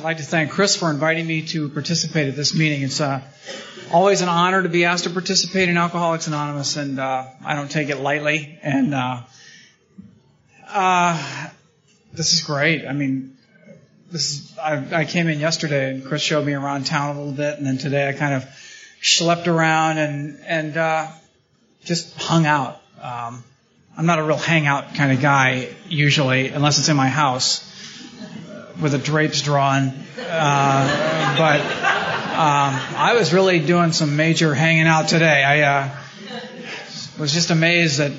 I'd like to thank Chris for inviting me to participate at this meeting. It's uh, always an honor to be asked to participate in Alcoholics Anonymous, and uh, I don't take it lightly. And uh, uh, this is great. I mean, this is, I, I came in yesterday, and Chris showed me around town a little bit, and then today I kind of schlepped around and and uh, just hung out. Um, I'm not a real hangout kind of guy usually, unless it's in my house with the drapes drawn. Uh, but um, I was really doing some major hanging out today. I uh, was just amazed that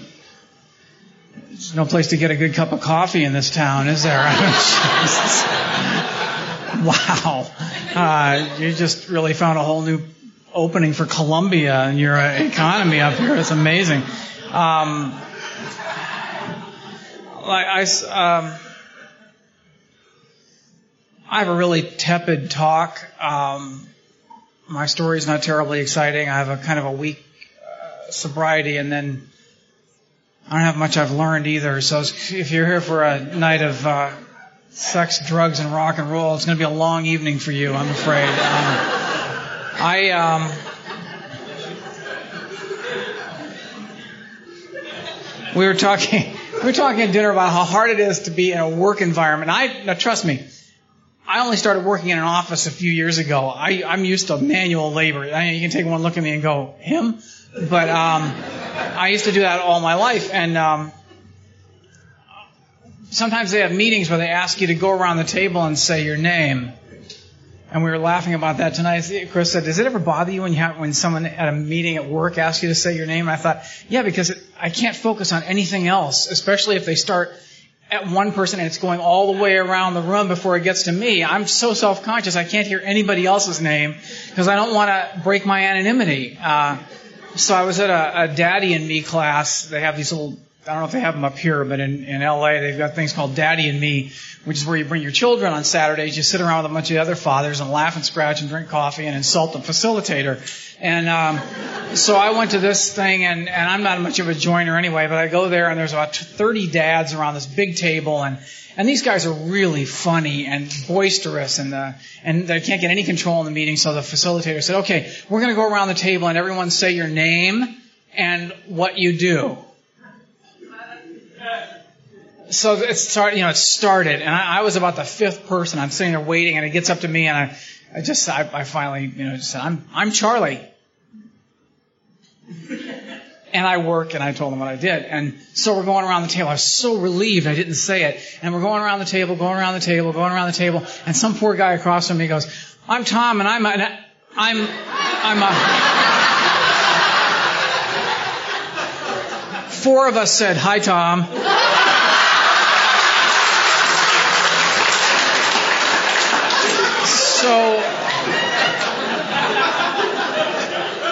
there's no place to get a good cup of coffee in this town, is there? wow. Uh, you just really found a whole new opening for Columbia and your economy up here. It's amazing. Um, like I, um, I have a really tepid talk. Um, my story is not terribly exciting. I have a kind of a weak uh, sobriety, and then I don't have much I've learned either. So if you're here for a night of uh, sex, drugs, and rock and roll, it's going to be a long evening for you. I'm afraid. Um, I. Um, we were talking we were talking at dinner about how hard it is to be in a work environment. I now trust me, I only started working in an office a few years ago. I, I'm used to manual labor. I mean, you can take one look at me and go, him? But um, I used to do that all my life, and um, sometimes they have meetings where they ask you to go around the table and say your name. And we were laughing about that tonight. Chris said, "Does it ever bother you when you have, when someone at a meeting at work asks you to say your name?" And I thought, "Yeah, because it, I can't focus on anything else, especially if they start at one person and it's going all the way around the room before it gets to me. I'm so self-conscious I can't hear anybody else's name because I don't want to break my anonymity. Uh, so I was at a, a Daddy and Me class. They have these little I don't know if they have them up here, but in, in LA, they've got things called Daddy and Me, which is where you bring your children on Saturdays. You sit around with a bunch of other fathers and laugh and scratch and drink coffee and insult the facilitator. And um, so I went to this thing, and, and I'm not much of a joiner anyway, but I go there, and there's about 30 dads around this big table, and and these guys are really funny and boisterous, and the, and they can't get any control in the meeting. So the facilitator said, "Okay, we're going to go around the table, and everyone say your name and what you do." So it started, you know, it started, and I, I, was about the fifth person. I'm sitting there waiting, and it gets up to me, and I, I just, I, I finally, you know, just said, "I'm, I'm Charlie," and I work, and I told them what I did, and so we're going around the table. I was so relieved I didn't say it, and we're going around the table, going around the table, going around the table, and some poor guy across from me goes, "I'm Tom, and I'm, I'm, I'm a." Four of us said, "Hi, Tom." So,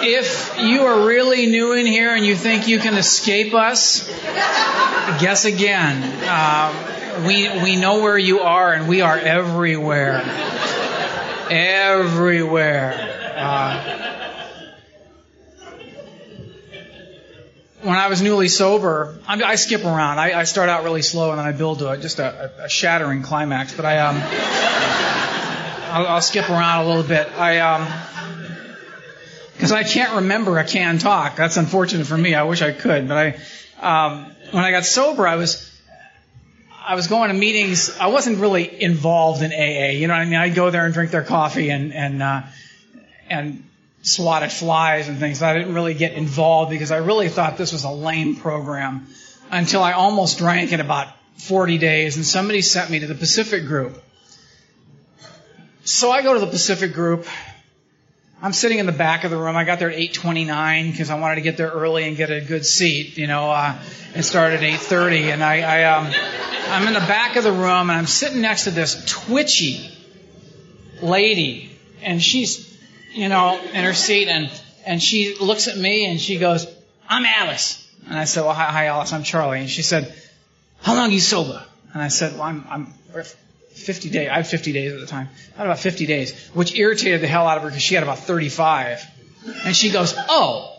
if you are really new in here and you think you can escape us, guess again. Uh, we we know where you are, and we are everywhere, everywhere. Uh, when I was newly sober, I, I skip around. I, I, start out really slow, and then I build to a, just a, a shattering climax. But I um. I'll, I'll skip around a little bit. I um, because I can't remember a can talk. That's unfortunate for me. I wish I could, but I um, when I got sober, I was I was going to meetings. I wasn't really involved in AA. You know what I mean? I'd go there and drink their coffee and and uh, and swat at flies and things. I didn't really get involved because I really thought this was a lame program until I almost drank in about 40 days, and somebody sent me to the Pacific Group. So I go to the Pacific Group. I'm sitting in the back of the room. I got there at 8:29 because I wanted to get there early and get a good seat, you know, uh, and start at 8:30. And I, I um, I'm in the back of the room and I'm sitting next to this twitchy lady, and she's you know, in her seat, and and she looks at me and she goes, "I'm Alice." And I said, "Well, hi, hi Alice, I'm Charlie." And she said, "How long are you sober?" And I said, "Well, I'm I'm 50 days. I had 50 days at the time. I had about 50 days, which irritated the hell out of her because she had about 35. And she goes, "Oh."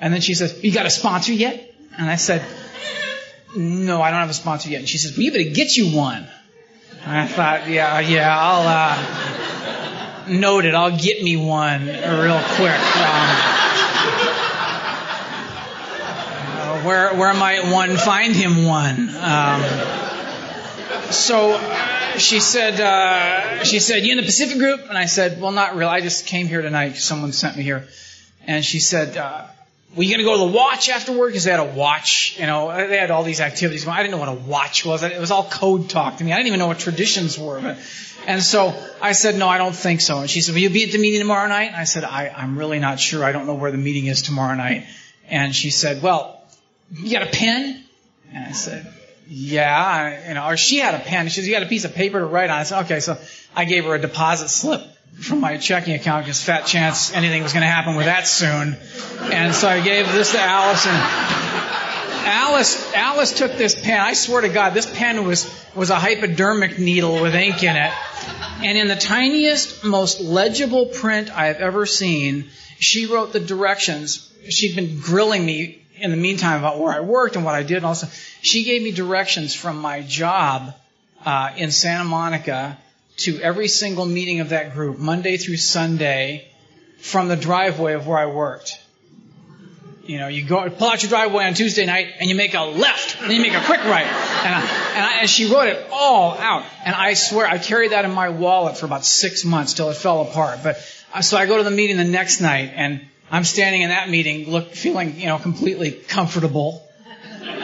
And then she says, "You got a sponsor yet?" And I said, "No, I don't have a sponsor yet." And she says, "Well, you better get you one." And I thought, "Yeah, yeah, I'll." Uh, it. I'll get me one real quick. Um, where where might one find him one? Um, so uh, she said uh, she said you in the Pacific Group, and I said, well, not really. I just came here tonight someone sent me here, and she said. Uh, were you going to go to the watch afterward? Because they had a watch, you know, they had all these activities. I didn't know what a watch was. It was all code talk to me. I didn't even know what traditions were. But, and so I said, no, I don't think so. And she said, will you be at the meeting tomorrow night? And I said, I, I'm really not sure. I don't know where the meeting is tomorrow night. And she said, well, you got a pen? And I said, yeah, you know, or she had a pen. She got a piece of paper to write on. I said, okay. So I gave her a deposit slip from my checking account because fat chance anything was going to happen with that soon. And so I gave this to Alice and Alice Alice took this pen. I swear to God, this pen was was a hypodermic needle with ink in it. And in the tiniest, most legible print I have ever seen, she wrote the directions. She'd been grilling me in the meantime about where I worked and what I did. And also, she gave me directions from my job uh, in Santa Monica to every single meeting of that group, Monday through Sunday, from the driveway of where I worked. You know, you go pull out your driveway on Tuesday night and you make a left, and you make a quick right, and I, and, I, and she wrote it all out. And I swear I carried that in my wallet for about six months till it fell apart. But so I go to the meeting the next night, and I'm standing in that meeting, look feeling you know completely comfortable.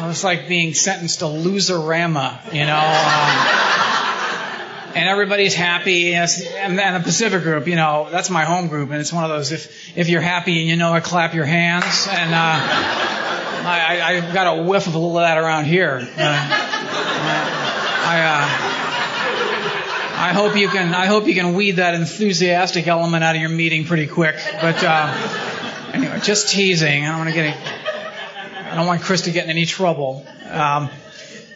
It was like being sentenced to loserama, you know. Um, and everybody's happy. And the Pacific Group, you know, that's my home group, and it's one of those if if you're happy and you know it, clap your hands. And uh, I, I, I got a whiff of a little of that around here. Uh, I. Uh, I hope you can. I hope you can weed that enthusiastic element out of your meeting pretty quick. But uh, anyway, just teasing. I don't want to get. Any, I don't want Chris to get in any trouble. Um,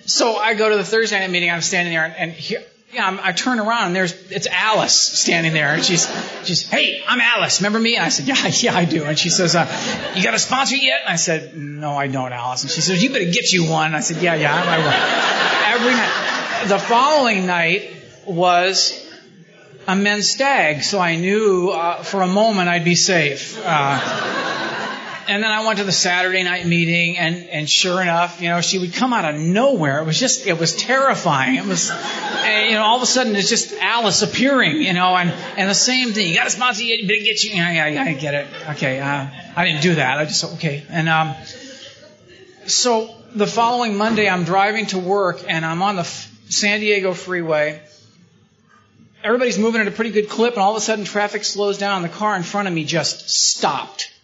so I go to the Thursday night meeting. I'm standing there, and, and here, yeah, I'm, i turn around and there's it's Alice standing there, and she's she's Hey, I'm Alice. Remember me? And I said, Yeah, yeah, I do. And she says, uh, You got a sponsor yet? And I said, No, I don't, Alice. And she says, You better get you one. And I said, Yeah, yeah, I will. Every night. The following night was a men's stag, so I knew uh, for a moment I'd be safe. Uh, and then I went to the Saturday night meeting, and and sure enough, you know, she would come out of nowhere. It was just, it was terrifying. It was, you know, all of a sudden it's just Alice appearing, you know, and and the same thing. You got a sponsor, you better get you. Yeah, yeah, yeah, I get it. Okay, uh, I didn't do that. I just okay, and um, so the following Monday, I'm driving to work, and I'm on the San Diego freeway. Everybody's moving at a pretty good clip, and all of a sudden, traffic slows down. The car in front of me just stopped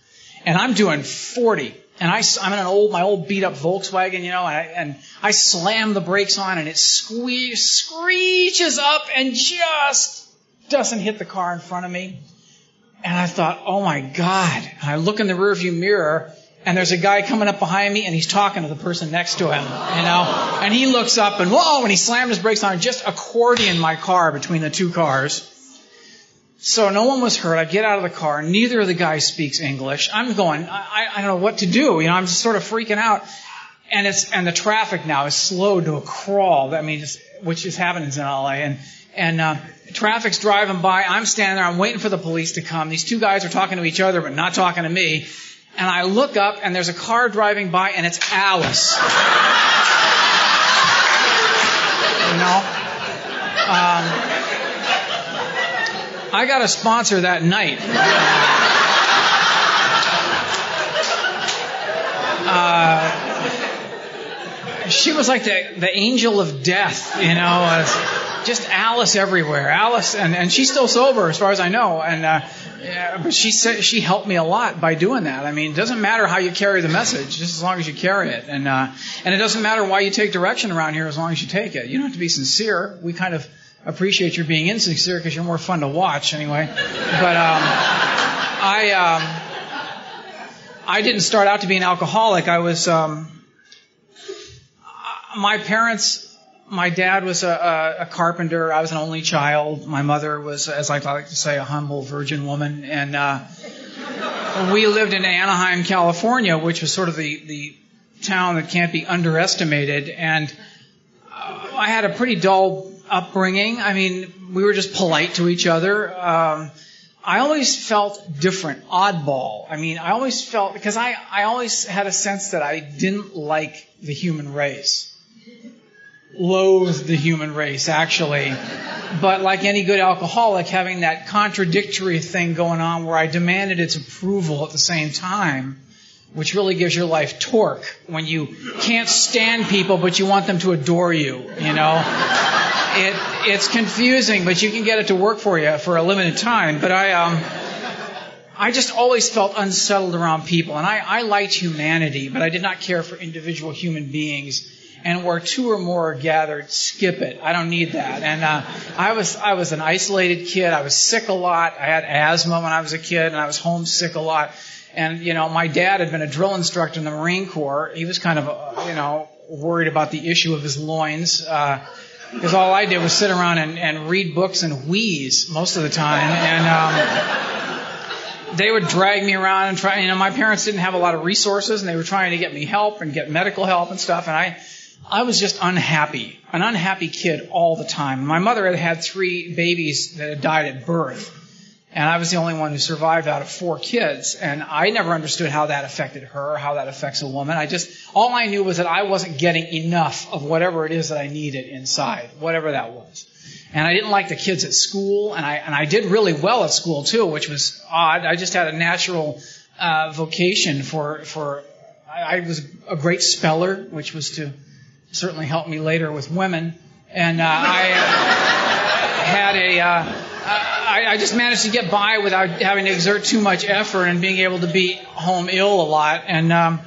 and I'm doing 40. And I, I'm in an old, my old beat up Volkswagen, you know, and I, and I slam the brakes on and it squee, screeches up and just doesn't hit the car in front of me. And I thought, oh my God. And I look in the rearview mirror and there's a guy coming up behind me and he's talking to the person next to him, you know, and he looks up and whoa, and he slammed his brakes on just accordion my car between the two cars. So no one was hurt. I get out of the car. Neither of the guys speaks English. I'm going, I, I don't know what to do. You know, I'm just sort of freaking out. And it's, and the traffic now is slowed to a crawl. I mean, which is happening in LA. And, and, uh, traffic's driving by. I'm standing there. I'm waiting for the police to come. These two guys are talking to each other, but not talking to me. And I look up and there's a car driving by and it's Alice. you know? Um, I got a sponsor that night. Uh, she was like the, the angel of death, you know, uh, just Alice everywhere. Alice, and, and she's still sober as far as I know. And, uh, yeah, but she said she helped me a lot by doing that. I mean, it doesn't matter how you carry the message, just as long as you carry it. And, uh, and it doesn't matter why you take direction around here as long as you take it. You don't have to be sincere. We kind of, appreciate your being insincere because you're more fun to watch anyway. But um, I um, I didn't start out to be an alcoholic. I was um, my parents. My dad was a, a, a carpenter. I was an only child. My mother was, as I like to say, a humble virgin woman, and uh, we lived in Anaheim, California, which was sort of the the town that can't be underestimated. And uh, I had a pretty dull upbringing. I mean, we were just polite to each other. Um, I always felt different, oddball. I mean, I always felt, because I, I always had a sense that I didn't like the human race. Loathed the human race, actually. But like any good alcoholic, having that contradictory thing going on where I demanded its approval at the same time which really gives your life torque when you can't stand people but you want them to adore you you know? It, it's confusing but you can get it to work for you for a limited time. But i um i just always felt unsettled around people. And i i liked humanity but i did not care for individual human beings and where two or more are gathered, skip it. I don't need that. And uh, I was I was an isolated kid. I was sick a lot. I had asthma when I was a kid, and I was homesick a lot. And, you know, my dad had been a drill instructor in the Marine Corps. He was kind of, uh, you know, worried about the issue of his loins. Uh, because all I did was sit around and, and read books and wheeze most of the time. And, um, they would drag me around and try, you know, my parents didn't have a lot of resources and they were trying to get me help and get medical help and stuff. And I, I was just unhappy, an unhappy kid all the time. My mother had had three babies that had died at birth. And I was the only one who survived out of four kids. And I never understood how that affected her, how that affects a woman. I just, all I knew was that I wasn't getting enough of whatever it is that I needed inside, whatever that was. And I didn't like the kids at school, and I, and I did really well at school too, which was odd. I just had a natural, uh, vocation for, for, I, I was a great speller, which was to certainly helped me later with women. And, uh, I uh, had a, uh, I, I, just managed to get by without having to exert too much effort and being able to be home ill a lot. And um,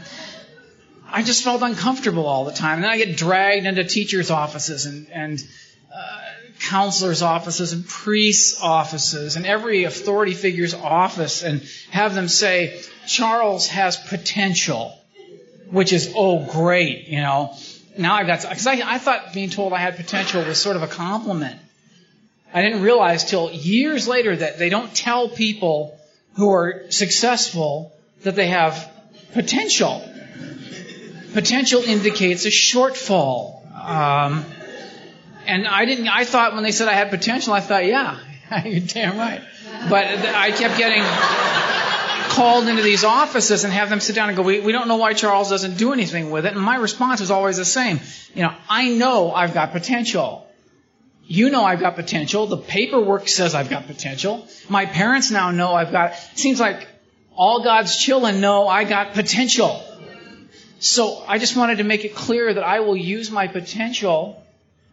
I just felt uncomfortable all the time. And then I get dragged into teachers' offices and, and uh, counselors' offices and priests' offices and every authority figure's office and have them say, Charles has potential, which is, oh, great, you know. Now I've got, because I, I thought being told I had potential was sort of a compliment. I didn't realize till years later that they don't tell people who are successful that they have potential. Potential indicates a shortfall. Um, and I didn't, I thought when they said I had potential, I thought, yeah, you're damn right. But I kept getting called into these offices and have them sit down and go, we, we don't know why Charles doesn't do anything with it. And my response was always the same. You know, I know I've got potential. You know I've got potential. The paperwork says I've got potential. My parents now know I've got, it seems like all God's children know I got potential. So I just wanted to make it clear that I will use my potential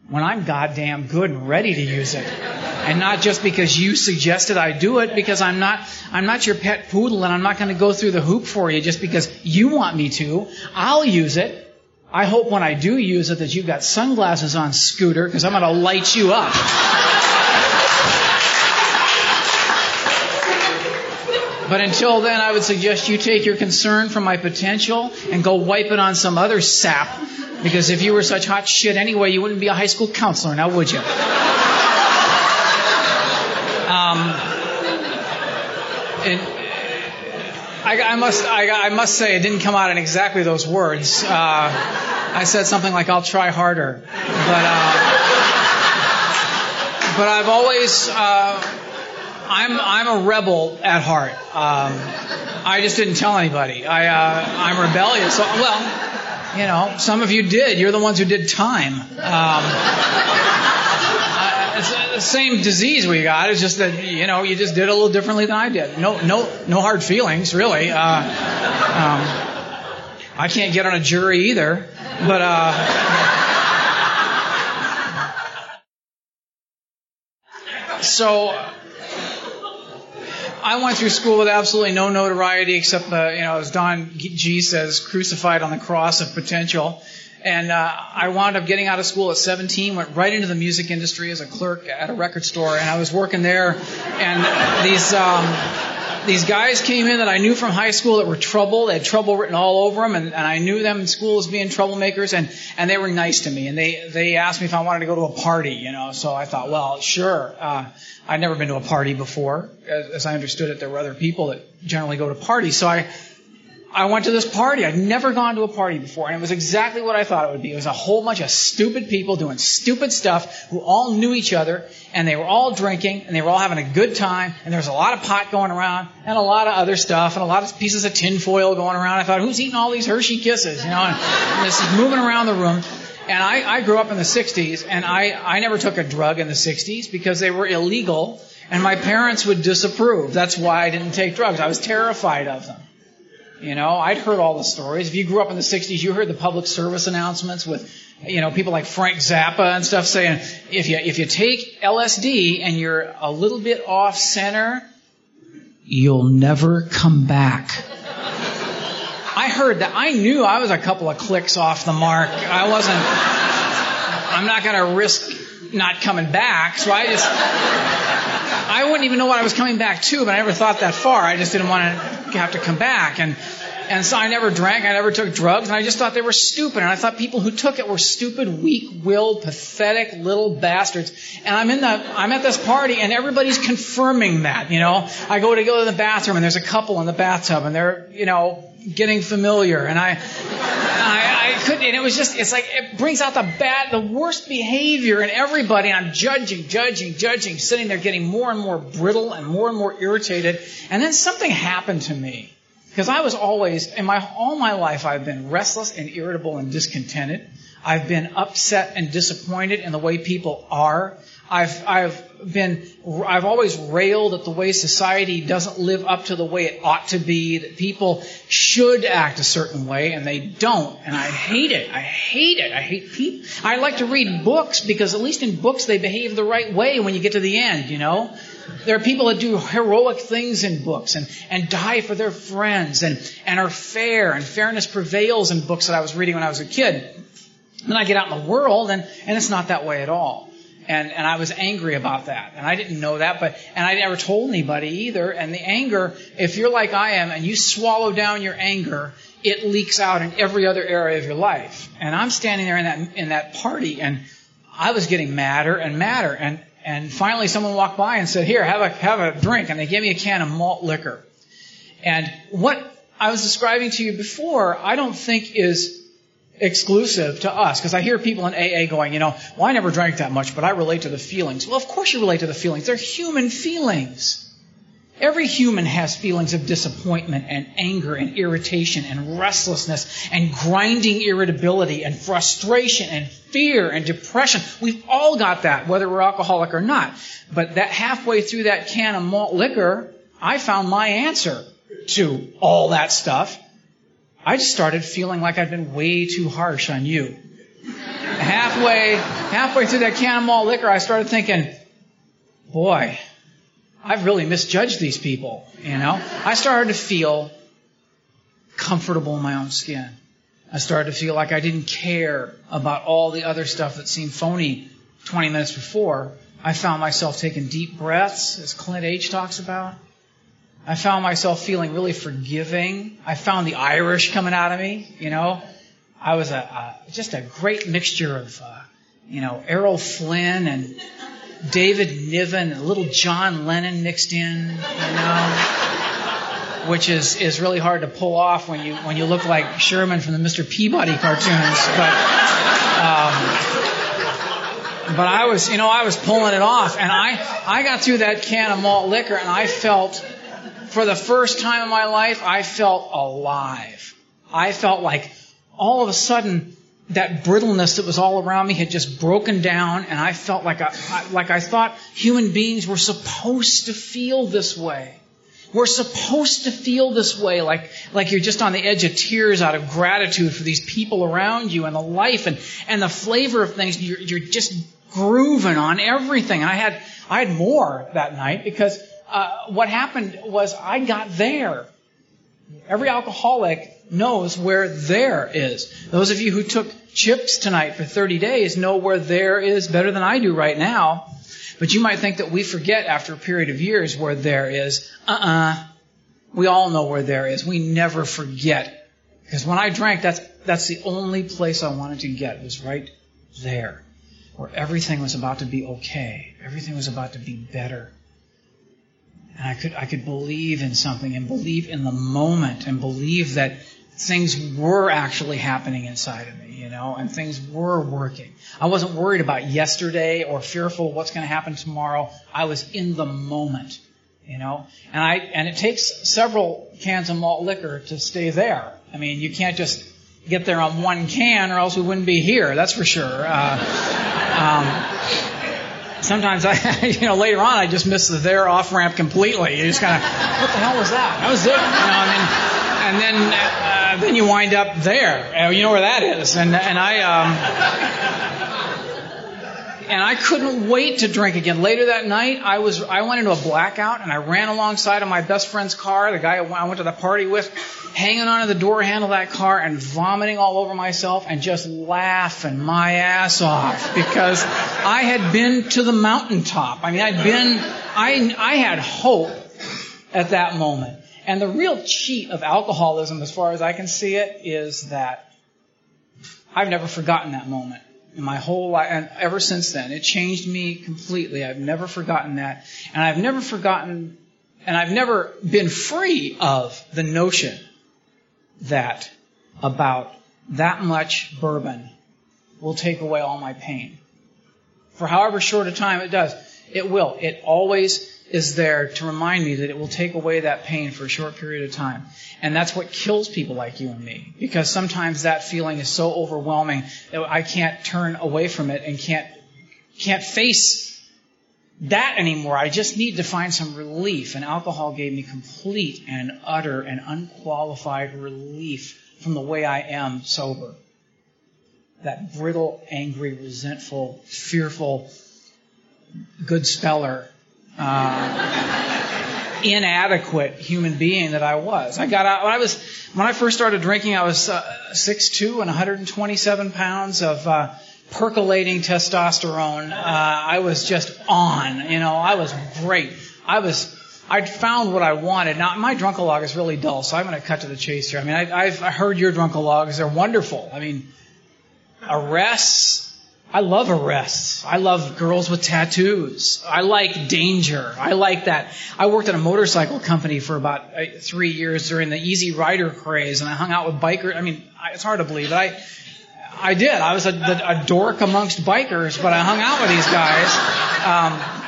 when I'm goddamn good and ready to use it. And not just because you suggested I do it, because I'm not, I'm not your pet poodle and I'm not going to go through the hoop for you just because you want me to. I'll use it. I hope when I do use it that you've got sunglasses on, Scooter, because I'm going to light you up. But until then, I would suggest you take your concern from my potential and go wipe it on some other sap. Because if you were such hot shit anyway, you wouldn't be a high school counselor now, would you? Um, I, I must, I, I, must say, it didn't come out in exactly those words. Uh, I said something like, "I'll try harder," but, uh, but I've always, uh, I'm, I'm a rebel at heart. Um, I just didn't tell anybody. I, uh, I'm rebellious. So, well, you know, some of you did. You're the ones who did time. Um, it's the same disease we got. It's just that you know you just did a little differently than I did. No, no, no hard feelings really. Uh, um, I can't get on a jury either, but. Uh, so I went through school with absolutely no notoriety except, uh, you know, as Don G says, crucified on the cross of potential. And uh, I wound up getting out of school at 17, went right into the music industry as a clerk at a record store, and I was working there. And these um, these guys came in that I knew from high school that were trouble. They had trouble written all over them, and, and I knew them in school as being troublemakers, and, and they were nice to me. And they, they asked me if I wanted to go to a party, you know. So I thought, well, sure. Uh, I'd never been to a party before. As, as I understood it, there were other people that generally go to parties. So I, I went to this party. I'd never gone to a party before, and it was exactly what I thought it would be. It was a whole bunch of stupid people doing stupid stuff who all knew each other, and they were all drinking, and they were all having a good time, and there was a lot of pot going around, and a lot of other stuff, and a lot of pieces of tinfoil going around. I thought, who's eating all these Hershey Kisses? You know, and, and this is moving around the room. And I, I grew up in the 60s, and I, I never took a drug in the 60s because they were illegal, and my parents would disapprove. That's why I didn't take drugs. I was terrified of them. You know, I'd heard all the stories. If you grew up in the 60s, you heard the public service announcements with, you know, people like Frank Zappa and stuff saying, if you, if you take LSD and you're a little bit off center, you'll never come back. I heard that. I knew I was a couple of clicks off the mark. I wasn't, I'm not going to risk not coming back. So I just, I wouldn't even know what I was coming back to, but I never thought that far. I just didn't want to have to come back. And, and so I never drank, I never took drugs, and I just thought they were stupid. And I thought people who took it were stupid, weak-willed, pathetic little bastards. And I'm in the, I'm at this party, and everybody's confirming that. You know, I go to go to the bathroom, and there's a couple in the bathtub, and they're, you know, getting familiar, and I, couldn't. And it was just, it's like it brings out the bad, the worst behavior in everybody. I'm judging, judging, judging, sitting there getting more and more brittle and more and more irritated. And then something happened to me. Because I was always, in my, all my life, I've been restless and irritable and discontented. I've been upset and disappointed in the way people are. I've, I've been, I've always railed at the way society doesn't live up to the way it ought to be, that people should act a certain way and they don't. And I hate it. I hate it. I hate people. I like to read books because at least in books they behave the right way when you get to the end, you know? There are people that do heroic things in books and, and die for their friends and, and are fair and fairness prevails in books that I was reading when I was a kid. Then I get out in the world and, and it's not that way at all. And, and I was angry about that. And I didn't know that, but, and I never told anybody either. And the anger, if you're like I am and you swallow down your anger, it leaks out in every other area of your life. And I'm standing there in that, in that party and I was getting madder and madder. And, and finally someone walked by and said, here, have a, have a drink. And they gave me a can of malt liquor. And what I was describing to you before, I don't think is exclusive to us. Because I hear people in AA going, you know, well, I never drank that much, but I relate to the feelings. Well, of course you relate to the feelings. They're human feelings. Every human has feelings of disappointment and anger and irritation and restlessness and grinding irritability and frustration and fear and depression. We've all got that, whether we're alcoholic or not. But that halfway through that can of malt liquor, I found my answer to all that stuff. I just started feeling like I'd been way too harsh on you. halfway, halfway through that can of malt liquor, I started thinking, boy, I've really misjudged these people, you know? I started to feel comfortable in my own skin. I started to feel like I didn't care about all the other stuff that seemed phony 20 minutes before. I found myself taking deep breaths, as Clint H talks about. I found myself feeling really forgiving. I found the Irish coming out of me, you know. I was a, a just a great mixture of, uh, you know, Errol Flynn and David Niven and a little John Lennon mixed in, you know, which is, is really hard to pull off when you when you look like Sherman from the Mr. Peabody cartoons. But um, but I was, you know, I was pulling it off, and I I got through that can of malt liquor, and I felt, for the first time in my life, I felt alive. I felt like all of a sudden that brittleness that was all around me had just broken down, and I felt like I, like I thought human beings were supposed to feel this way. We're supposed to feel this way, like, like you're just on the edge of tears out of gratitude for these people around you and the life and, and the flavor of things. You're, you're just grooving on everything. And I had, I had more that night because uh, what happened was I got there. Every alcoholic knows where there is. Those of you who took chips tonight for 30 days know where there is better than I do right now. But you might think that we forget after a period of years where there is. Uh-uh. We all know where there is. We never forget. Because when I drank, that's, that's the only place I wanted to get. It was right there. Where everything was about to be okay. Everything was about to be better. And I could, I could believe in something and believe in the moment and believe that things were actually happening inside of me, you know, and things were working. I wasn't worried about yesterday or fearful what's going to happen tomorrow. I was in the moment, you know, and I, and it takes several cans of malt liquor to stay there. I mean, you can't just get there on one can or else we wouldn't be here, that's for sure. Uh, um, sometimes I, you know, later on I just miss the there off ramp completely. You just kind of, what the hell was that? That was it. You know, I mean, and then, uh, then you wind up there. Uh, you know where that is. And, and I, um, and I couldn't wait to drink again. Later that night, I was I went into a blackout and I ran alongside of my best friend's car, the guy I went to the party with, hanging onto the door handle of that car and vomiting all over myself and just laughing my ass off because I had been to the mountaintop. I mean, I'd been I I had hope at that moment. And the real cheat of alcoholism, as far as I can see it, is that I've never forgotten that moment my whole life, and ever since then. It changed me completely. I've never forgotten that. And I've never forgotten, and I've never been free of the notion that about that much bourbon will take away all my pain. For however short a time it does, it will. It always is there to remind me that it will take away that pain for a short period of time. And that's what kills people like you and me. Because sometimes that feeling is so overwhelming that I can't turn away from it and can't, can't face that anymore. I just need to find some relief. And alcohol gave me complete and utter and unqualified relief from the way I am sober. That brittle, angry, resentful, fearful, good speller uh, inadequate human being that I was. I got out when I was when I first started drinking. I was uh, 6'2 and 127 pounds of uh, percolating testosterone. Uh, I was just on. You know, I was great. I was. I'd found what I wanted. Now, my drunkalog is really dull, so I'm going to cut to the chase here. I mean, I, I've heard your drunkalogs. They're wonderful. I mean, arrests, I love arrests. I love girls with tattoos. I like danger. I like that. I worked at a motorcycle company for about uh, three years during the Easy Rider craze, and I hung out with bikers. I mean, it's hard to believe, but I, I did. I was a, a dork amongst bikers, but I hung out with these guys. Um,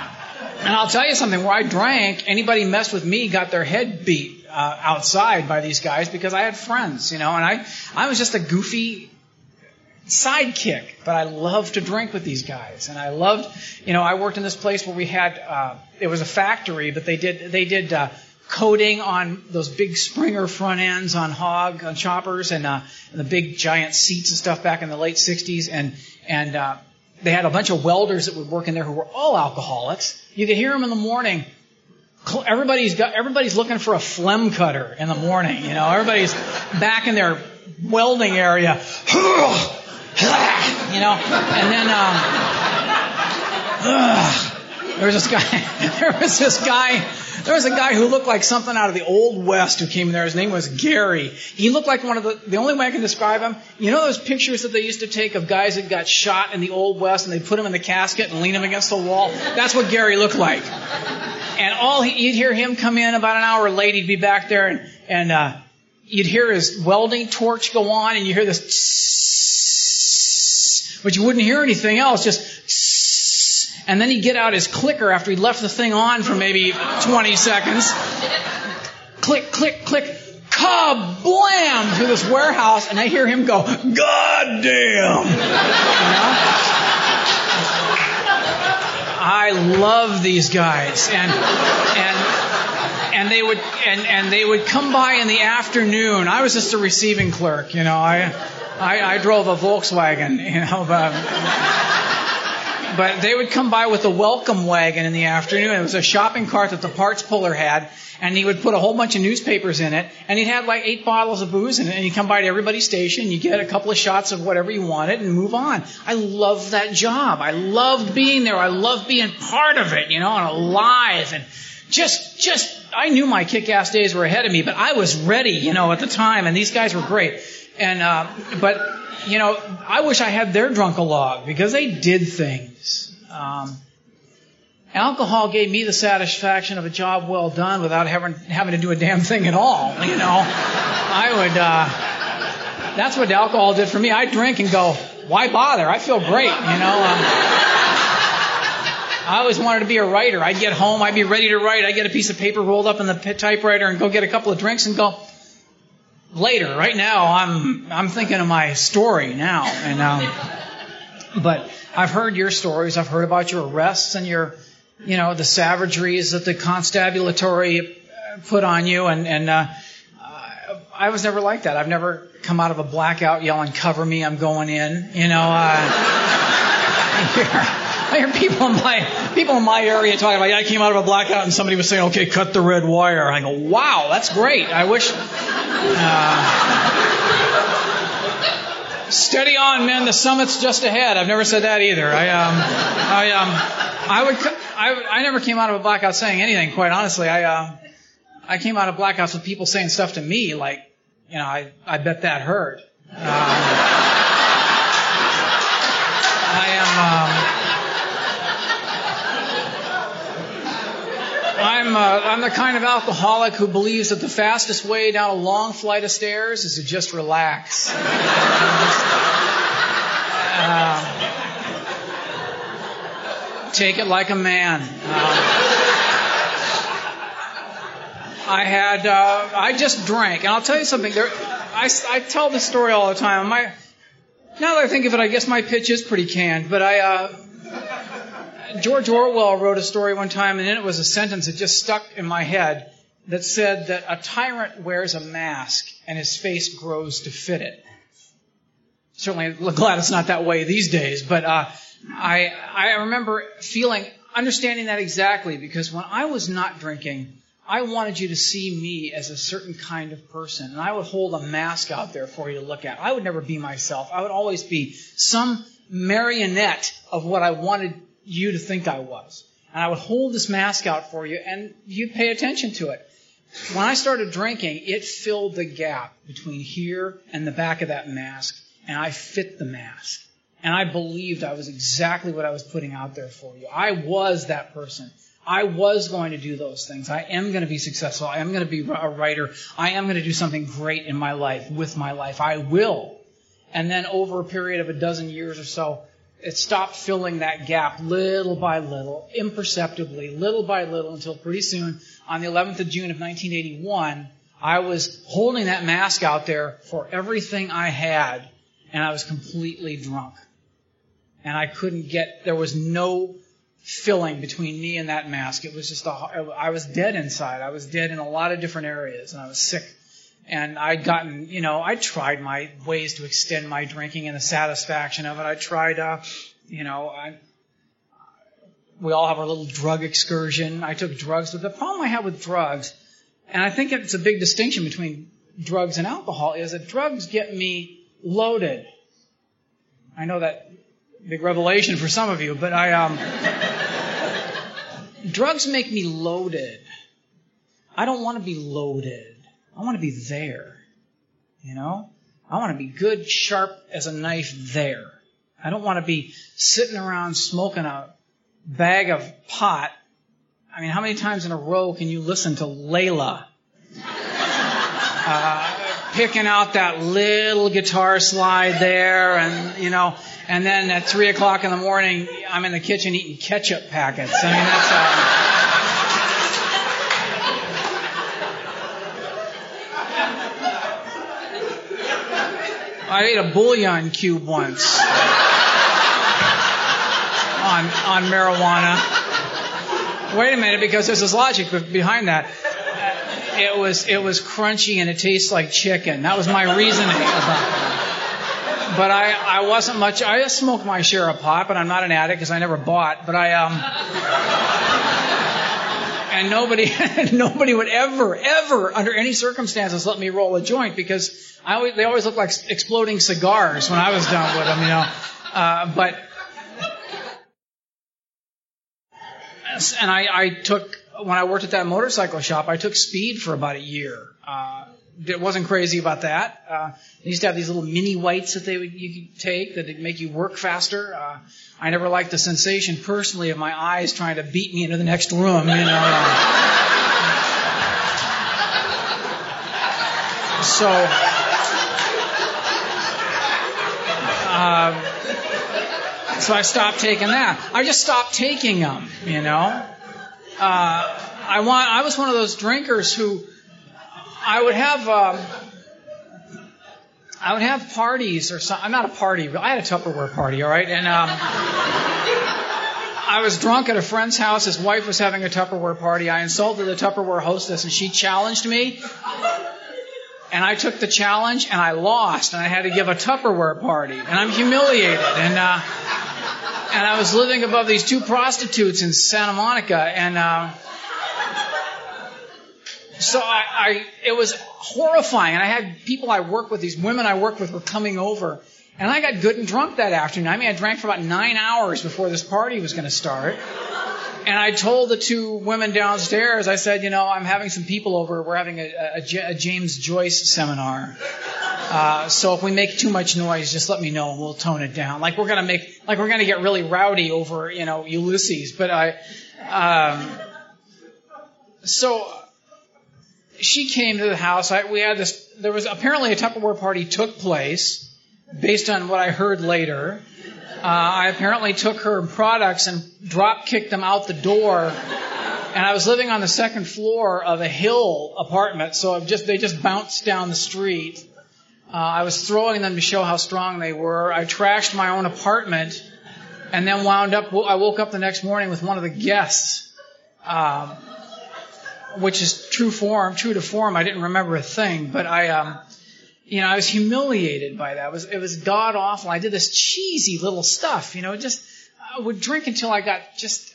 and I'll tell you something. Where I drank, anybody messed with me got their head beat uh, outside by these guys because I had friends, you know. And I, I was just a goofy sidekick, but I loved to drink with these guys, and I loved, you know, I worked in this place where we had, uh, it was a factory, but they did, they did uh, coating on those big Springer front ends on hog on choppers, and, uh, and the big giant seats and stuff back in the late '60s, and and uh, they had a bunch of welders that would work in there who were all alcoholics. You could hear them in the morning. Everybody's got everybody's looking for a phlegm cutter in the morning. You know, everybody's back in their welding area. you know, and then um, there was this guy. There was this guy. There was a guy who looked like something out of the old west who came in there. His name was Gary. He looked like one of the. The only way I can describe him. You know those pictures that they used to take of guys that got shot in the old west, and they put him in the casket and lean him against the wall. That's what Gary looked like. And all he, you'd hear him come in about an hour late. He'd be back there, and and uh, you'd hear his welding torch go on, and you hear this but you wouldn't hear anything else, just and then he'd get out his clicker after he'd left the thing on for maybe 20 seconds. click, click, click, kablam through this warehouse, and I hear him go, God damn! You know? I love these guys, and and and they would and and they would come by in the afternoon. I was just a receiving clerk, you know. I I, I drove a Volkswagen, you know. But, but they would come by with a welcome wagon in the afternoon. It was a shopping cart that the parts puller had, and he would put a whole bunch of newspapers in it, and he'd have like eight bottles of booze in it, and he'd come by to everybody's station, you get a couple of shots of whatever you wanted, and move on. I loved that job. I loved being there. I loved being part of it, you know, and alive, and just, just, I knew my kick-ass days were ahead of me, but I was ready, you know, at the time, and these guys were great. And, uh, but, you know, I wish I had their drunk-a-log, because they did things. Um, alcohol gave me the satisfaction of a job well done without having, having to do a damn thing at all, you know. I would, uh, that's what alcohol did for me. I drink and go, why bother? I feel great, you know. Um, I always wanted to be a writer. I'd get home, I'd be ready to write. I'd get a piece of paper rolled up in the typewriter and go get a couple of drinks and go. Later, right now, I'm I'm thinking of my story now, and um, but I've heard your stories. I've heard about your arrests and your, you know, the savageries that the constabulary put on you, and and uh, I was never like that. I've never come out of a blackout yelling, "Cover me, I'm going in," you know. Uh, I hear people in my people in my area talking about. I came out of a blackout and somebody was saying, "Okay, cut the red wire." I go, "Wow, that's great." I wish. Uh, steady on, men. The summit's just ahead. I've never said that either. I um, I um, I would. I, I never came out of a blackout saying anything. Quite honestly, I uh, I came out of blackouts with people saying stuff to me like, you know, I I bet that hurt. Um, I'm, uh, I'm the kind of alcoholic who believes that the fastest way down a long flight of stairs is to just relax. uh, take it like a man. Uh, I had, uh, I just drank, and I'll tell you something. There, I, I tell this story all the time. My, now that I think of it, I guess my pitch is pretty canned, but I, uh, George Orwell wrote a story one time, and in it was a sentence that just stuck in my head that said that a tyrant wears a mask and his face grows to fit it. Certainly, glad it's not that way these days, but uh, I I remember feeling understanding that exactly because when I was not drinking, I wanted you to see me as a certain kind of person, and I would hold a mask out there for you to look at. I would never be myself. I would always be some marionette of what I wanted you to think I was. And I would hold this mask out for you, and you'd pay attention to it. When I started drinking, it filled the gap between here and the back of that mask, and I fit the mask. And I believed I was exactly what I was putting out there for you. I was that person. I was going to do those things. I am going to be successful. I am going to be a writer. I am going to do something great in my life, with my life. I will. And then over a period of a dozen years or so, it stopped filling that gap little by little, imperceptibly, little by little, until pretty soon, on the 11th of June of 1981, I was holding that mask out there for everything I had, and I was completely drunk. And I couldn't get, there was no filling between me and that mask. It was just a, I was dead inside. I was dead in a lot of different areas, and I was sick and I'd gotten, you know, I tried my ways to extend my drinking and the satisfaction of it. I tried, uh, you know, I, we all have our little drug excursion. I took drugs, but the problem I had with drugs, and I think it's a big distinction between drugs and alcohol, is that drugs get me loaded. I know that big revelation for some of you, but I, um, drugs make me loaded. I don't want to be loaded. I want to be there. You know? I want to be good, sharp as a knife there. I don't want to be sitting around smoking a bag of pot. I mean, how many times in a row can you listen to Layla? Uh, picking out that little guitar slide there and, you know, and then at three o'clock in the morning, I'm in the kitchen eating ketchup packets. I mean, that's, uh, I ate a bouillon cube once on on marijuana. Wait a minute, because there's this logic behind that. It was it was crunchy and it tastes like chicken. That was my reasoning about but I, I wasn't much. I smoked my share of pot, but I'm not an addict because I never bought. But I um, and nobody nobody would ever ever under any circumstances let me roll a joint because I always, they always look like exploding cigars when I was done with them, you know. Uh, but and I, I took when I worked at that motorcycle shop, I took speed for about a year. Uh, it wasn't crazy about that. Uh, they used to have these little mini whites that they would you could take that would make you work faster. Uh, I never liked the sensation personally of my eyes trying to beat me into the next room. You know. Uh, so. Uh, so I stopped taking that. I just stopped taking them, you know. Uh, I want. I was one of those drinkers who I would have. Um, I would have parties or something. I'm not a party. I had a Tupperware party, all right, and um, I was drunk at a friend's house. His wife was having a Tupperware party. I insulted the Tupperware hostess, and she challenged me. And I took the challenge, and I lost, and I had to give a Tupperware party, and I'm humiliated. And uh, and I was living above these two prostitutes in Santa Monica, and uh, so I, I, it was horrifying. And I had people I work with, these women I work with, were coming over, and I got good and drunk that afternoon. I mean, I drank for about nine hours before this party was going to start. And I told the two women downstairs, I said, you know, I'm having some people over. We're having a, a, a James Joyce seminar. Uh, so if we make too much noise, just let me know and we'll tone it down. Like we're gonna make, like we're gonna get really rowdy over, you know, Ulysses. But I, um, so she came to the house. I, we had this. There was apparently a Tupperware party took place, based on what I heard later. Uh, I apparently took her products and drop kicked them out the door. And I was living on the second floor of a hill apartment, so just they just bounced down the street. Uh, I was throwing them to show how strong they were. I trashed my own apartment, and then wound up. I woke up the next morning with one of the guests, um, which is true form, true to form. I didn't remember a thing, but I, um, you know, I was humiliated by that. It was it was god awful. I did this cheesy little stuff, you know, just I would drink until I got just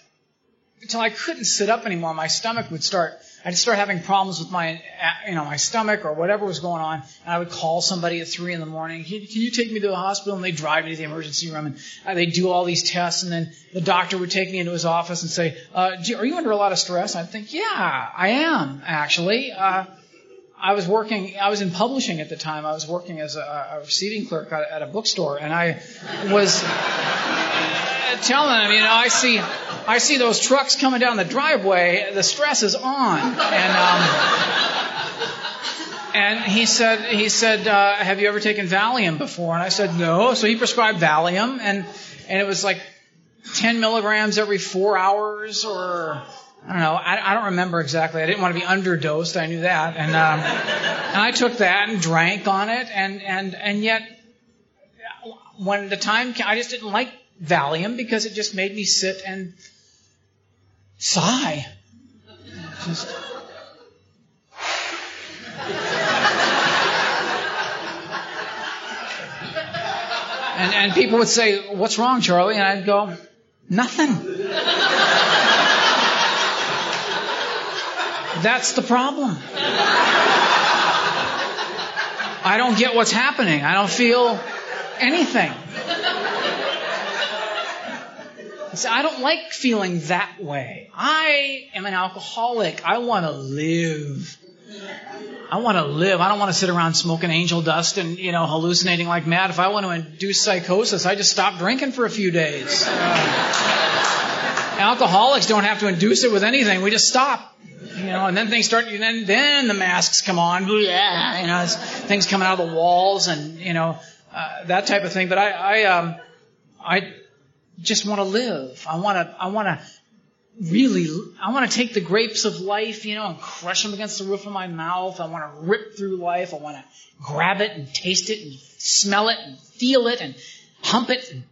until I couldn't sit up anymore. My stomach would start I'd start having problems with my, you know, my stomach or whatever was going on, and I would call somebody at three in the morning. Can you take me to the hospital? And they'd drive me to the emergency room, and uh, they'd do all these tests, and then the doctor would take me into his office and say, uh, "Are you under a lot of stress?" I'd think, "Yeah, I am actually." Uh, I was working, I was in publishing at the time. I was working as a, a receiving clerk at a bookstore, and I was telling them, you know, I see, I see those trucks coming down the driveway. The stress is on, and um, and he said, he said, uh, have you ever taken Valium before? And I said no. So he prescribed Valium, and and it was like 10 milligrams every four hours, or I don't know. I, I don't remember exactly. I didn't want to be underdosed. I knew that, and um, and I took that and drank on it, and and and yet when the time came, I just didn't like Valium because it just made me sit and sigh. Just. And, and people would say, What's wrong, Charlie? And I'd go, Nothing. That's the problem. I don't get what's happening. I don't feel anything. I don't like feeling that way. I am an alcoholic. I want to live. I want to live. I don't want to sit around smoking angel dust and, you know, hallucinating like mad. If I want to induce psychosis, I just stop drinking for a few days. Uh, alcoholics don't have to induce it with anything. We just stop. You know, and then things start, then, then the masks come on. Yeah, you know, things coming out of the walls and, you know, uh, that type of thing. But I, I, um, I, just want to live. I want to, I want to really, I want to take the grapes of life, you know, and crush them against the roof of my mouth. I want to rip through life. I want to grab it and taste it and smell it and feel it and hump it and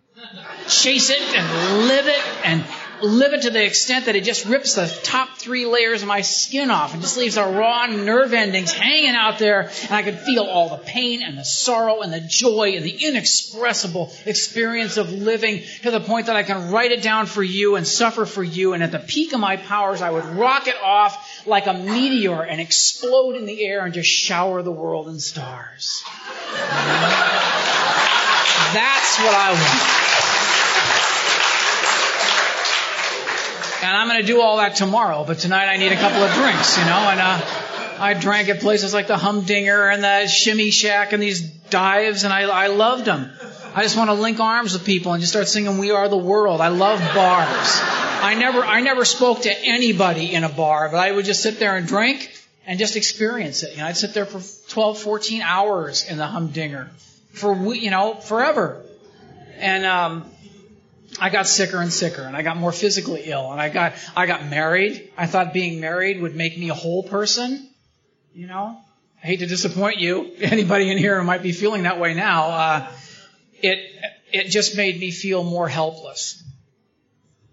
chase it and live it and live it to the extent that it just rips the top three layers of my skin off and just leaves the raw nerve endings hanging out there. And I could feel all the pain and the sorrow and the joy and the inexpressible experience of living to the point that I can write it down for you and suffer for you. And at the peak of my powers, I would rocket off like a meteor and explode in the air and just shower the world in stars. That's what I want. And I'm going to do all that tomorrow, but tonight I need a couple of drinks, you know, and uh, I drank at places like the Humdinger and the Shimmy Shack and these dives, and I, I loved them. I just want to link arms with people and just start singing "We Are the World." I love bars. I never, I never spoke to anybody in a bar, but I would just sit there and drink and just experience it. You know, I'd sit there for 12, 14 hours in the Humdinger for you know forever, and um, I got sicker and sicker and I got more physically ill and I got, I got married. I thought being married would make me a whole person. You know, I hate to disappoint you. Anybody in here who might be feeling that way now, uh, it, it just made me feel more helpless.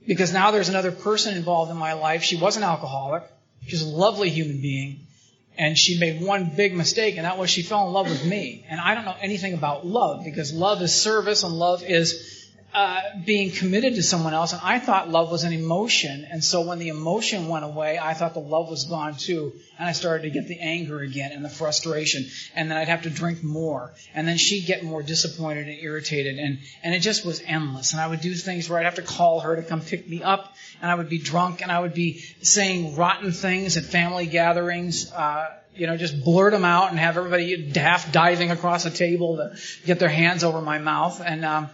Because now there's another person involved in my life. She was an alcoholic. She's a lovely human being. And she made one big mistake, and that was she fell in love with me. And I don't know anything about love because love is service and love is uh, being committed to someone else, and I thought love was an emotion. And so when the emotion went away, I thought the love was gone too. And I started to get the anger again and the frustration. And then I'd have to drink more. And then she'd get more disappointed and irritated. And, and it just was endless. And I would do things where I'd have to call her to come pick me up. And I would be drunk and I would be saying rotten things at family gatherings. Uh, you know, just blurt them out and have everybody half diving across a table to get their hands over my mouth. And, um,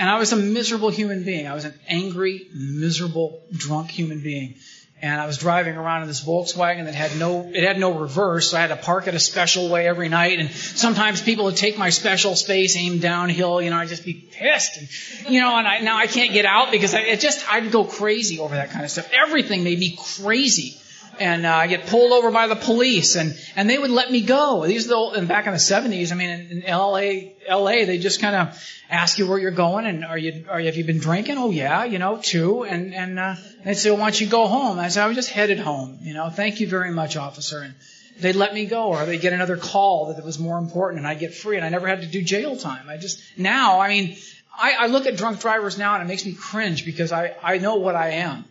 and I was a miserable human being. I was an angry, miserable, drunk human being. And I was driving around in this Volkswagen that had no, it had no reverse, so I had to park it a special way every night. And sometimes people would take my special space, aim downhill, you know, I'd just be pissed. And, you know, and I, now I can't get out because I, it just, I'd go crazy over that kind of stuff. Everything made me crazy and uh, I get pulled over by the police, and and they would let me go. These are the old, and back in the 70s, I mean, in, in L.A. L.A. they just kind of ask you where you're going, and are you are you, have you been drinking? Oh yeah, you know, too, and and uh, they'd say, well, why don't you go home? I said, I was just headed home, you know. Thank you very much, officer, and they'd let me go, or they'd get another call that it was more important, and I'd get free, and I never had to do jail time. I just now, I mean. I, I look at drunk drivers now and it makes me cringe because I, I know what I am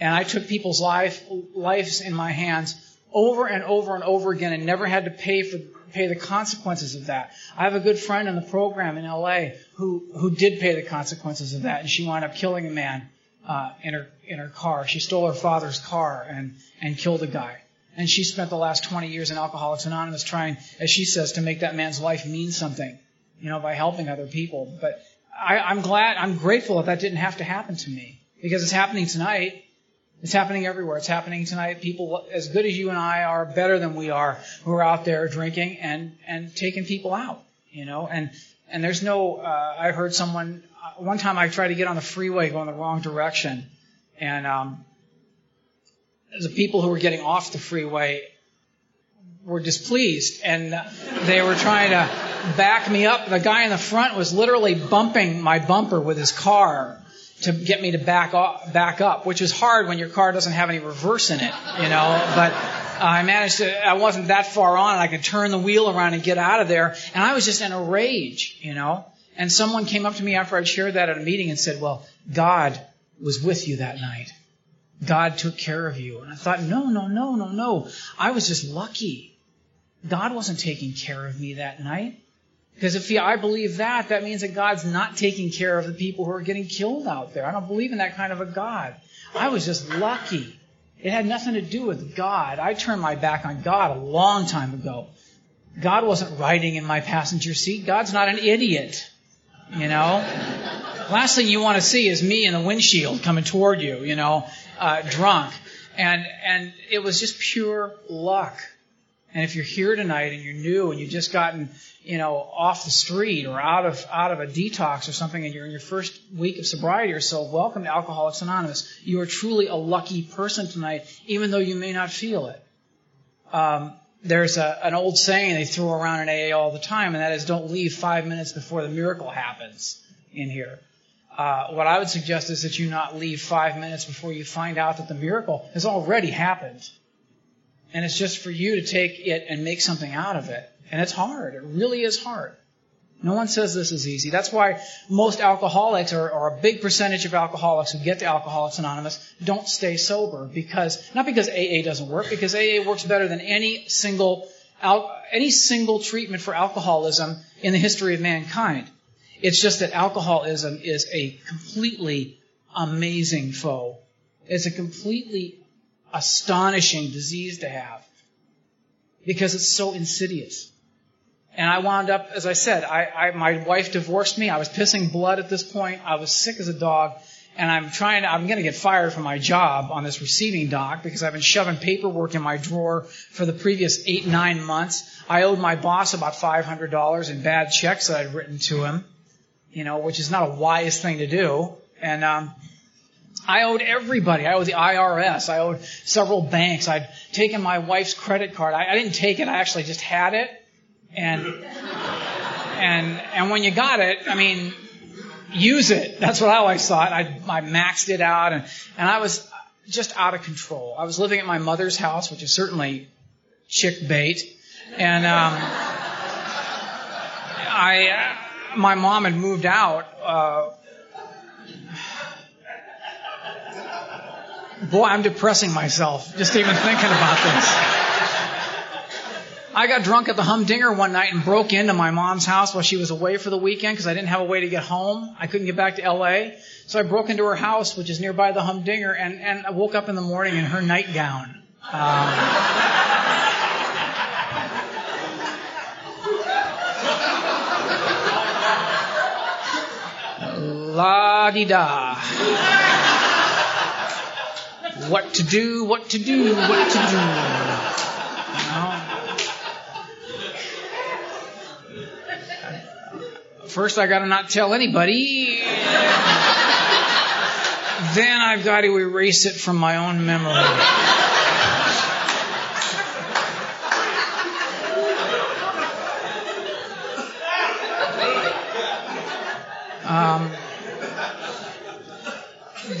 and I took people's life, lives in my hands over and over and over again and never had to pay for pay the consequences of that. I have a good friend in the program in LA who who did pay the consequences of that, and she wound up killing a man uh, in her in her car. She stole her father's car and and killed a guy. And she spent the last 20 years in Alcoholics Anonymous trying, as she says, to make that man's life mean something, you know, by helping other people. But I, I'm glad, I'm grateful that that didn't have to happen to me because it's happening tonight it's happening everywhere. It's happening tonight. People as good as you and I are, better than we are, who are out there drinking and and taking people out. You know, and and there's no. Uh, I heard someone uh, one time. I tried to get on the freeway going the wrong direction, and um, the people who were getting off the freeway were displeased, and they were trying to back me up. The guy in the front was literally bumping my bumper with his car to get me to back up, back up, which is hard when your car doesn't have any reverse in it, you know. But uh, I managed to. I wasn't that far on, and I could turn the wheel around and get out of there. And I was just in a rage, you know. And someone came up to me after I'd shared that at a meeting and said, "Well, God was with you that night. God took care of you." And I thought, "No, no, no, no, no. I was just lucky. God wasn't taking care of me that night." Because if I believe that, that means that God's not taking care of the people who are getting killed out there. I don't believe in that kind of a God. I was just lucky. It had nothing to do with God. I turned my back on God a long time ago. God wasn't riding in my passenger seat. God's not an idiot. You know? Last thing you want to see is me in the windshield coming toward you, you know, uh, drunk. And, and it was just pure luck. And if you're here tonight and you're new and you've just gotten, you know, off the street or out of out of a detox or something and you're in your first week of sobriety or so, welcome to Alcoholics Anonymous. You are truly a lucky person tonight, even though you may not feel it. Um, there's a, an old saying they throw around in AA all the time, and that is don't leave five minutes before the miracle happens in here. uh, what I would suggest is that you not leave five minutes before you find out that the miracle has already happened. And it's just for you to take it and make something out of it. And it's hard. It really is hard. No one says this is easy. That's why most alcoholics, or, or, a big percentage of alcoholics who get to Alcoholics Anonymous, don't stay sober because not because AA doesn't work, because AA works better than any single any single treatment for alcoholism in the history of mankind. It's just that alcoholism is a completely amazing foe. It's a completely astonishing disease to have because it's so insidious. And I wound up, as I said, I, I, my wife divorced me. I was pissing blood at this point. I was sick as a dog. And I'm trying to, I'm going to get fired from my job on this receiving dock because I've been shoving paperwork in my drawer for the previous eight, nine months. I owed my boss about $500 in bad checks that I'd written to him, you know, which is not a wise thing to do. And, um, I owed everybody. I owed the IRS. I owed several banks. I'd taken my wife's credit card. I, I didn't take it. I actually just had it. And, and, and when you got it, I mean, use it. That's what I always thought. I, I maxed it out and, and I was just out of control. I was living at my mother's house, which is certainly chick bait. And, um, I, my mom had moved out, uh, boy, I'm depressing myself just even thinking about this. I got drunk at the Humdinger one night and broke into my mom's house while she was away for the weekend because I didn't have a way to get home. I couldn't get back to LA. So I broke into her house, which is nearby the Humdinger, and, and I woke up in the morning in her nightgown. Um, La di da. What to do, what to do, what to do. First, I got to not tell anybody. then I've got to erase it from my own memory. Um,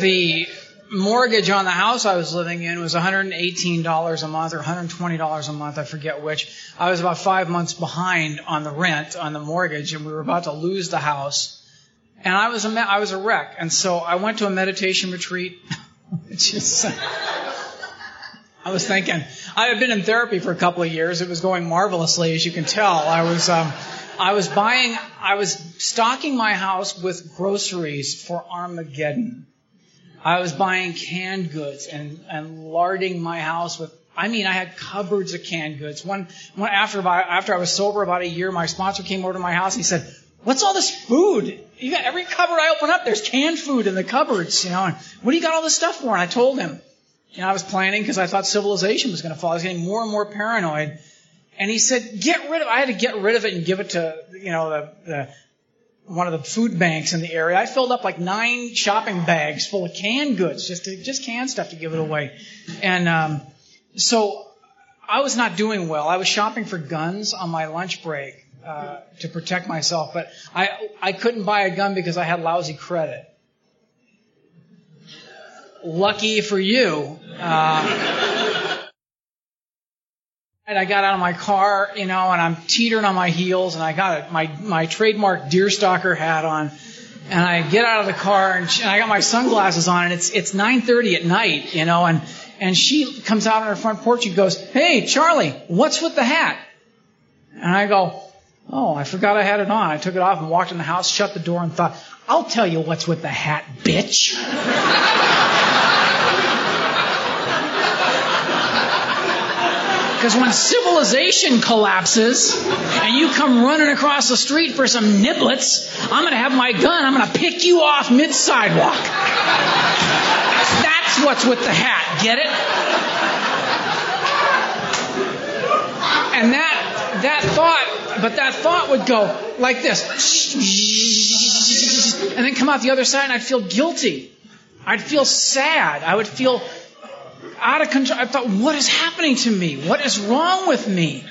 the mortgage on the house I was living in was $118 a month or $120 a month, I forget which. I was about five months behind on the rent, on the mortgage, and we were about to lose the house. And I was a, I was a wreck. And so I went to a meditation retreat. Just, I was thinking, I had been in therapy for a couple of years. It was going marvelously, as you can tell. I was, um, I was buying, I was stocking my house with groceries for Armageddon. I was buying canned goods and, and larding my house with I mean, I had cupboards of canned goods. One, one after about, after I was sober about a year, my sponsor came over to my house and he said, "What's all this food? You got every cupboard I open up, there's canned food in the cupboards, you know. And what do you got all this stuff for?" And I told him, you know, I was planning because I thought civilization was going to fall. I was getting more and more paranoid. And he said, "Get rid of." I had to get rid of it and give it to, you know, the, the one of the food banks in the area. I filled up like nine shopping bags full of canned goods, just to, just canned stuff to give it away. And um, so I was not doing well. I was shopping for guns on my lunch break uh, to protect myself, but I I couldn't buy a gun because I had lousy credit. Lucky for you. Uh, I got out of my car, you know, and I'm teetering on my heels, and I got my my trademark deerstalker hat on, and I get out of the car, and, she, and I got my sunglasses on, and it's it's 9:30 at night, you know, and and she comes out on her front porch and goes, "Hey, Charlie, what's with the hat?" And I go, "Oh, I forgot I had it on. I took it off and walked in the house, shut the door, and thought, I'll tell you what's with the hat, bitch." Because when civilization collapses and you come running across the street for some niblets, I'm going to have my gun. I'm going to pick you off mid sidewalk. That's what's with the hat. Get it? And that that thought, but that thought would go like this, and then come out the other side, and I'd feel guilty. I'd feel sad. I would feel out of control. I thought, what is happening to me? What is wrong with me?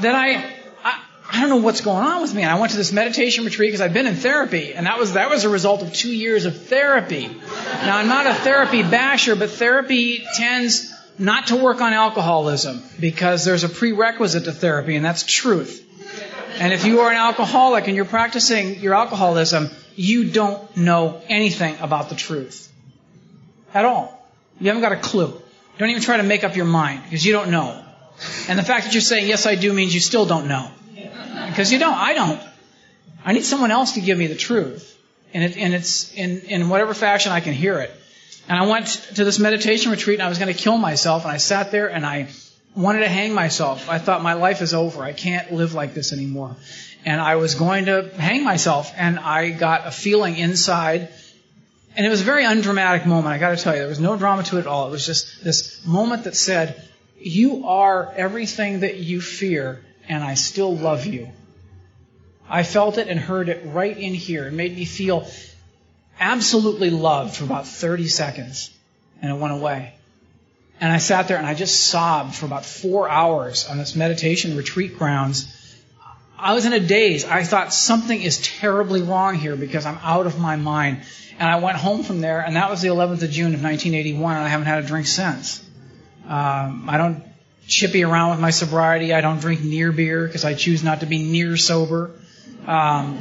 That I, I, I don't know what's going on with me. And I went to this meditation retreat because I've been in therapy, and that was that was a result of two years of therapy. Now I'm not a therapy basher, but therapy tends not to work on alcoholism because there's a prerequisite to therapy, and that's truth. And if you are an alcoholic and you're practicing your alcoholism, you don't know anything about the truth at all. You haven't got a clue. Don't even try to make up your mind because you don't know. And the fact that you're saying yes I do means you still don't know. Because you don't. I don't. I need someone else to give me the truth. And, it, and it's in, in whatever fashion I can hear it. And I went to this meditation retreat and I was going to kill myself. And I sat there and I wanted to hang myself. I thought my life is over. I can't live like this anymore. And I was going to hang myself. And I got a feeling inside. And it was a very undramatic moment. I got to tell you, there was no drama to it at all. It was just this moment that said, you are everything that you fear and I still love you. I felt it and heard it right in here. It made me feel absolutely loved for about 30 seconds, and it went away. And I sat there and I just sobbed for about four hours on this meditation retreat grounds. I was in a daze. I thought something is terribly wrong here because I'm out of my mind. And I went home from there, and that was the 11th of June of 1981, and I haven't had a drink since. Um, I don't chippy around with my sobriety. I don't drink near beer because I choose not to be near sober. Um,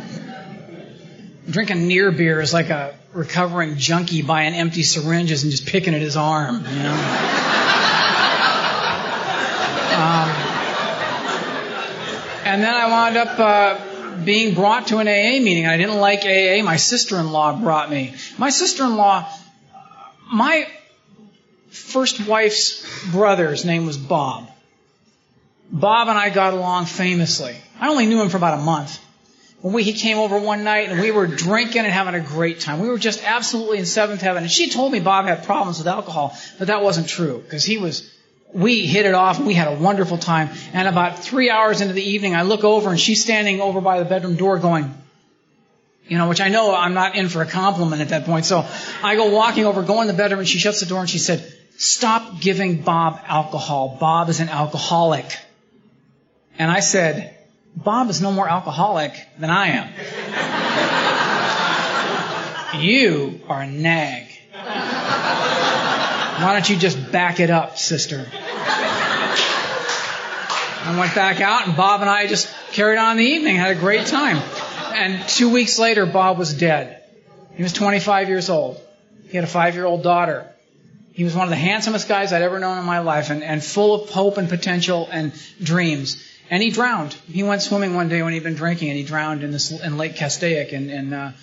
drinking near beer is like a recovering junkie buying empty syringes and just picking at his arm, you know. um, and then I wound up uh, being brought to an AA meeting. I didn't like AA. My sister-in-law brought me. My sister-in-law, my first wife's brother's name was Bob. Bob and I got along famously. I only knew him for about a month. When we, he came over one night and we were drinking and having a great time. We were just absolutely in seventh heaven. And she told me Bob had problems with alcohol, but that wasn't true because he was, we hit it off and we had a wonderful time. And about three hours into the evening, I look over and she's standing over by the bedroom door going, you know, which I know I'm not in for a compliment at that point. So I go walking over, go in the bedroom and she shuts the door and she said, stop giving Bob alcohol. Bob is an alcoholic. And I said, Bob is no more alcoholic than I am. you are a nag. Why don't you just back it up, sister? I went back out, and Bob and I just carried on the evening, had a great time. And two weeks later, Bob was dead. He was 25 years old. He had a five year old daughter. He was one of the handsomest guys I'd ever known in my life and, and full of hope and potential and dreams. And he drowned. He went swimming one day when he'd been drinking, and he drowned in this in Lake Castaic in in, uh,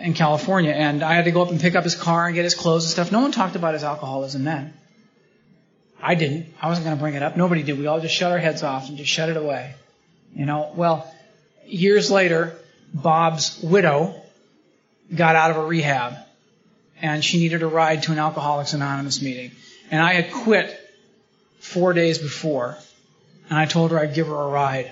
in California. And I had to go up and pick up his car and get his clothes and stuff. No one talked about his alcoholism then. I didn't. I wasn't going to bring it up. Nobody did. We all just shut our heads off and just shut it away. You know. Well, years later, Bob's widow got out of a rehab, and she needed a ride to an Alcoholics Anonymous meeting. And I had quit four days before and I told her I'd give her a ride.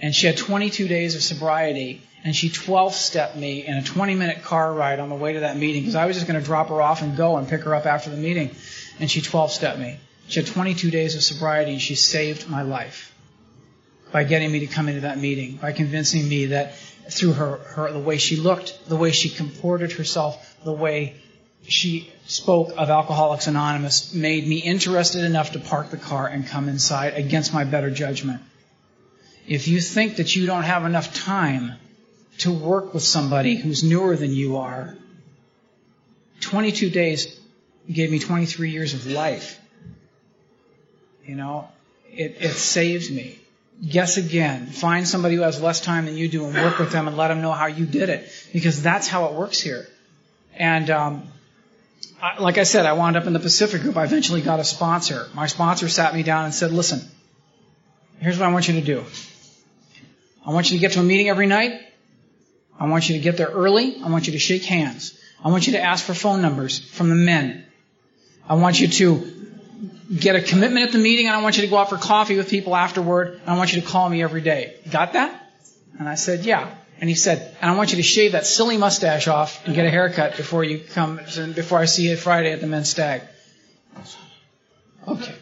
And she had 22 days of sobriety, and she 12 stepped me in a 20 minute car ride on the way to that meeting because I was just going to drop her off and go and pick her up after the meeting. And she 12 stepped me. She had 22 days of sobriety, and she saved my life by getting me to come into that meeting, by convincing me that through her, her the way she looked, the way she comported herself, the way she spoke of Alcoholics Anonymous made me interested enough to park the car and come inside against my better judgment. If you think that you don't have enough time to work with somebody who's newer than you are, 22 days gave me 23 years of life. You know, it, it saved me. Guess again. Find somebody who has less time than you do and work with them and let them know how you did it because that's how it works here. And um, like I said, I wound up in the Pacific Group. I eventually got a sponsor. My sponsor sat me down and said, listen, here's what I want you to do. I want you to get to a meeting every night. I want you to get there early. I want you to shake hands. I want you to ask for phone numbers from the men. I want you to get a commitment at the meeting I want you to go out for coffee with people afterward. I want you to call me every day. Got that? And I said, yeah. And he said, and I want you to shave that silly mustache off and get a haircut before you come, before I see you Friday at the men's stag. Okay.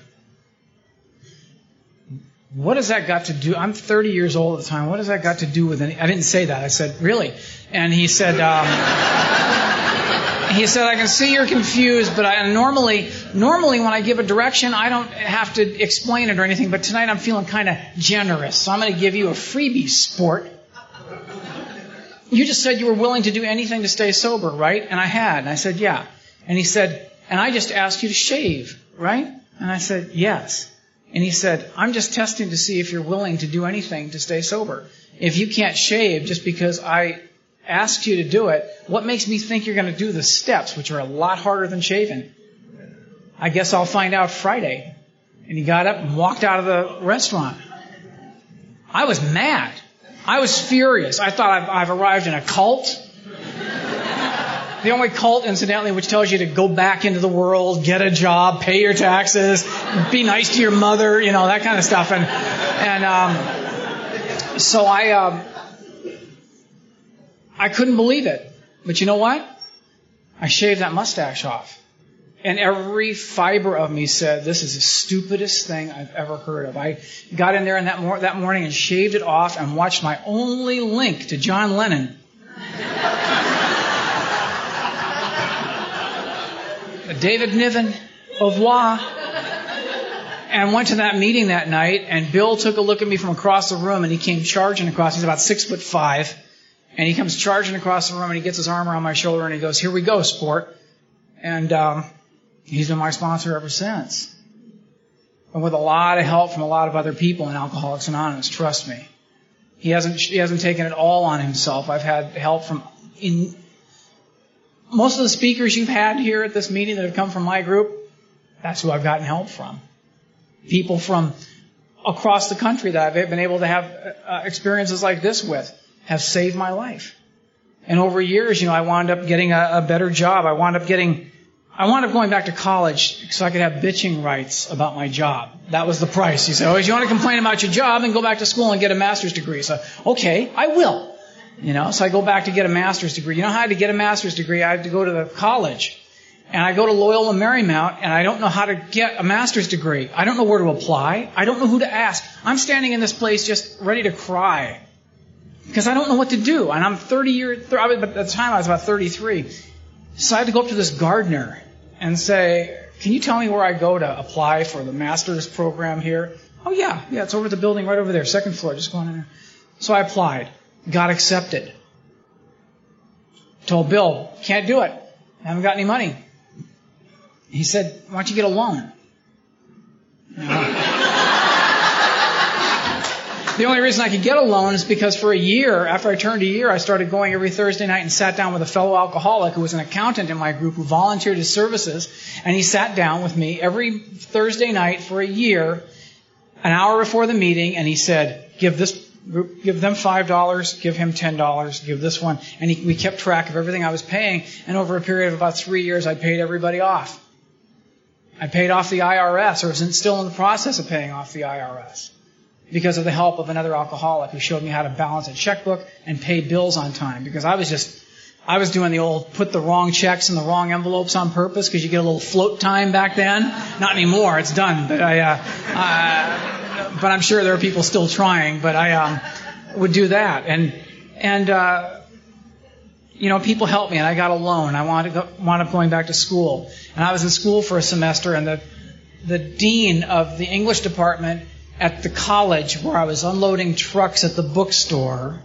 What does that got to do? I'm 30 years old at the time. What does that got to do with any? I didn't say that. I said, really? And he said, um, he said, I can see you're confused, but I normally, normally when I give a direction, I don't have to explain it or anything. But tonight I'm feeling kind of generous, so I'm going to give you a freebie, sport. You just said you were willing to do anything to stay sober, right? And I had. And I said, yeah. And he said, and I just asked you to shave, right? And I said, yes. And he said, I'm just testing to see if you're willing to do anything to stay sober. If you can't shave just because I asked you to do it, what makes me think you're going to do the steps, which are a lot harder than shaving? I guess I'll find out Friday. And he got up and walked out of the restaurant. I was mad. I was furious. I thought I've, I've arrived in a cult. The only cult, incidentally, which tells you to go back into the world, get a job, pay your taxes, be nice to your mother, you know, that kind of stuff. And, and, um, so I, um, I couldn't believe it. But you know what? I shaved that mustache off. And every fiber of me said, this is the stupidest thing I've ever heard of. I got in there in that, mor- that morning and shaved it off and watched my only link to John Lennon David Niven, au revoir. And went to that meeting that night, and Bill took a look at me from across the room, and he came charging across. He's about six foot five, and he comes charging across the room, and he gets his arm around my shoulder, and he goes, "Here we go, sport." And um, he's been my sponsor ever since, and with a lot of help from a lot of other people in Alcoholics Anonymous. Trust me, he hasn't he hasn't taken it all on himself. I've had help from in most of the speakers you've had here at this meeting that have come from my group, that's who I've gotten help from. People from across the country that I've been able to have uh, experiences like this with have saved my life. And over years, you know, I wound up getting a, a better job. I wound up getting, I wound up going back to college so I could have bitching rights about my job. That was the price. You say, oh, you want to complain about your job and go back to school and get a master's degree. So, okay, I will. You know, so I go back to get a master's degree. You know how I had to get a master's degree? I had to go to the college. And I go to Loyola Marymount and I don't know how to get a master's degree. I don't know where to apply. I don't know who to ask. I'm standing in this place just ready to cry. Because I don't know what to do. And I'm 30 years, but at the time I was about 33. So I had to go up to this gardener and say, can you tell me where I go to apply for the master's program here? Oh yeah, yeah, it's over the building right over there, second floor, just going in there. So I applied got accepted. Told Bill, can't do it. I haven't got any money. He said, why don't you get a loan? the only reason I could get a loan is because for a year, after I turned a year, I started going every Thursday night and sat down with a fellow alcoholic who was an accountant in my group who volunteered his services. And he sat down with me every Thursday night for a year, an hour before the meeting, and he said, give this give them five dollars, give him ten dollars, give this one, and he, we kept track of everything I was paying. And over a period of about three years, I paid everybody off. I paid off the IRS, or was still in the process of paying off the IRS, because of the help of another alcoholic who showed me how to balance a checkbook and pay bills on time. Because I was just I was doing the old put the wrong checks in the wrong envelopes on purpose because you get a little float time back then. Not anymore, it's done. But I, uh, uh, but I'm sure there are people still trying. But I um, would do that, and and uh, you know, people helped me, and I got a loan. I wanted to go, wound up going back to school, and I was in school for a semester, and the the dean of the English department at the college where I was unloading trucks at the bookstore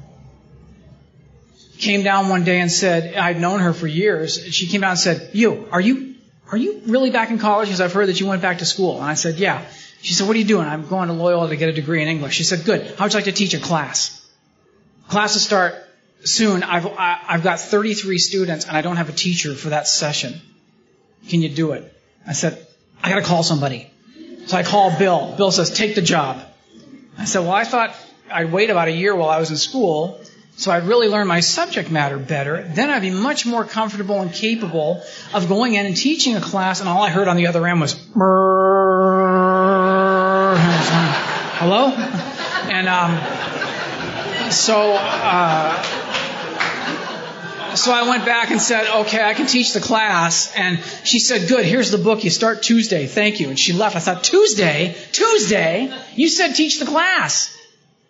came down one day and said, I'd known her for years. She came down and said, "You, are you are you really back in college? Because I've heard that you went back to school." And I said, "Yeah." She said, What are you doing? I'm going to Loyola to get a degree in English. She said, Good. How would you like to teach a class? Classes start soon. I've, I've got 33 students and I don't have a teacher for that session. Can you do it? I said, I got to call somebody. So I called Bill. Bill says, Take the job. I said, Well, I thought I'd wait about a year while I was in school so I'd really learn my subject matter better. Then I'd be much more comfortable and capable of going in and teaching a class, and all I heard on the other end was, hello? And um, so, uh, so I went back and said, okay, I can teach the class. And she said, good, here's the book. You start Tuesday. Thank you. And she left. I thought, Tuesday? Tuesday? You said teach the class.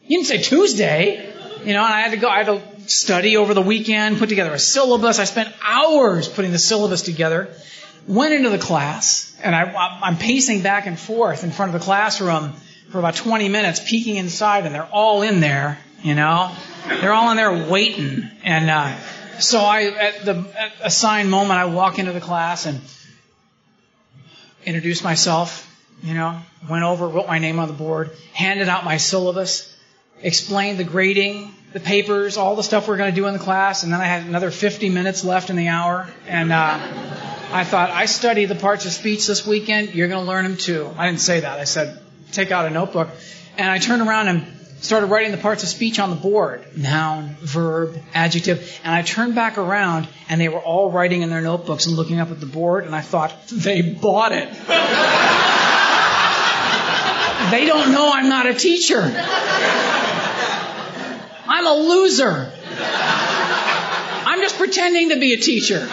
You didn't say Tuesday. You know, and I had to go, I had to study over the weekend, put together a syllabus. I spent hours putting the syllabus together. Went into the class, and I, I'm pacing back and forth in front of the classroom for about 20 minutes, peeking inside, and they're all in there, you know? They're all in there waiting. And, uh, so I, at the at assigned moment, I walk into the class and introduce myself, you know, went over, wrote my name on the board, handed out my syllabus, explained the grading, the papers, all the stuff we're going to do in the class, and then I had another 50 minutes left in the hour, and uh, I thought, I studied the parts of speech this weekend, you're going to learn them too. I didn't say that. I said, take out a notebook. And I turned around and started writing the parts of speech on the board noun, verb, adjective. And I turned back around and they were all writing in their notebooks and looking up at the board. And I thought, they bought it. they don't know I'm not a teacher. I'm a loser. I'm just pretending to be a teacher.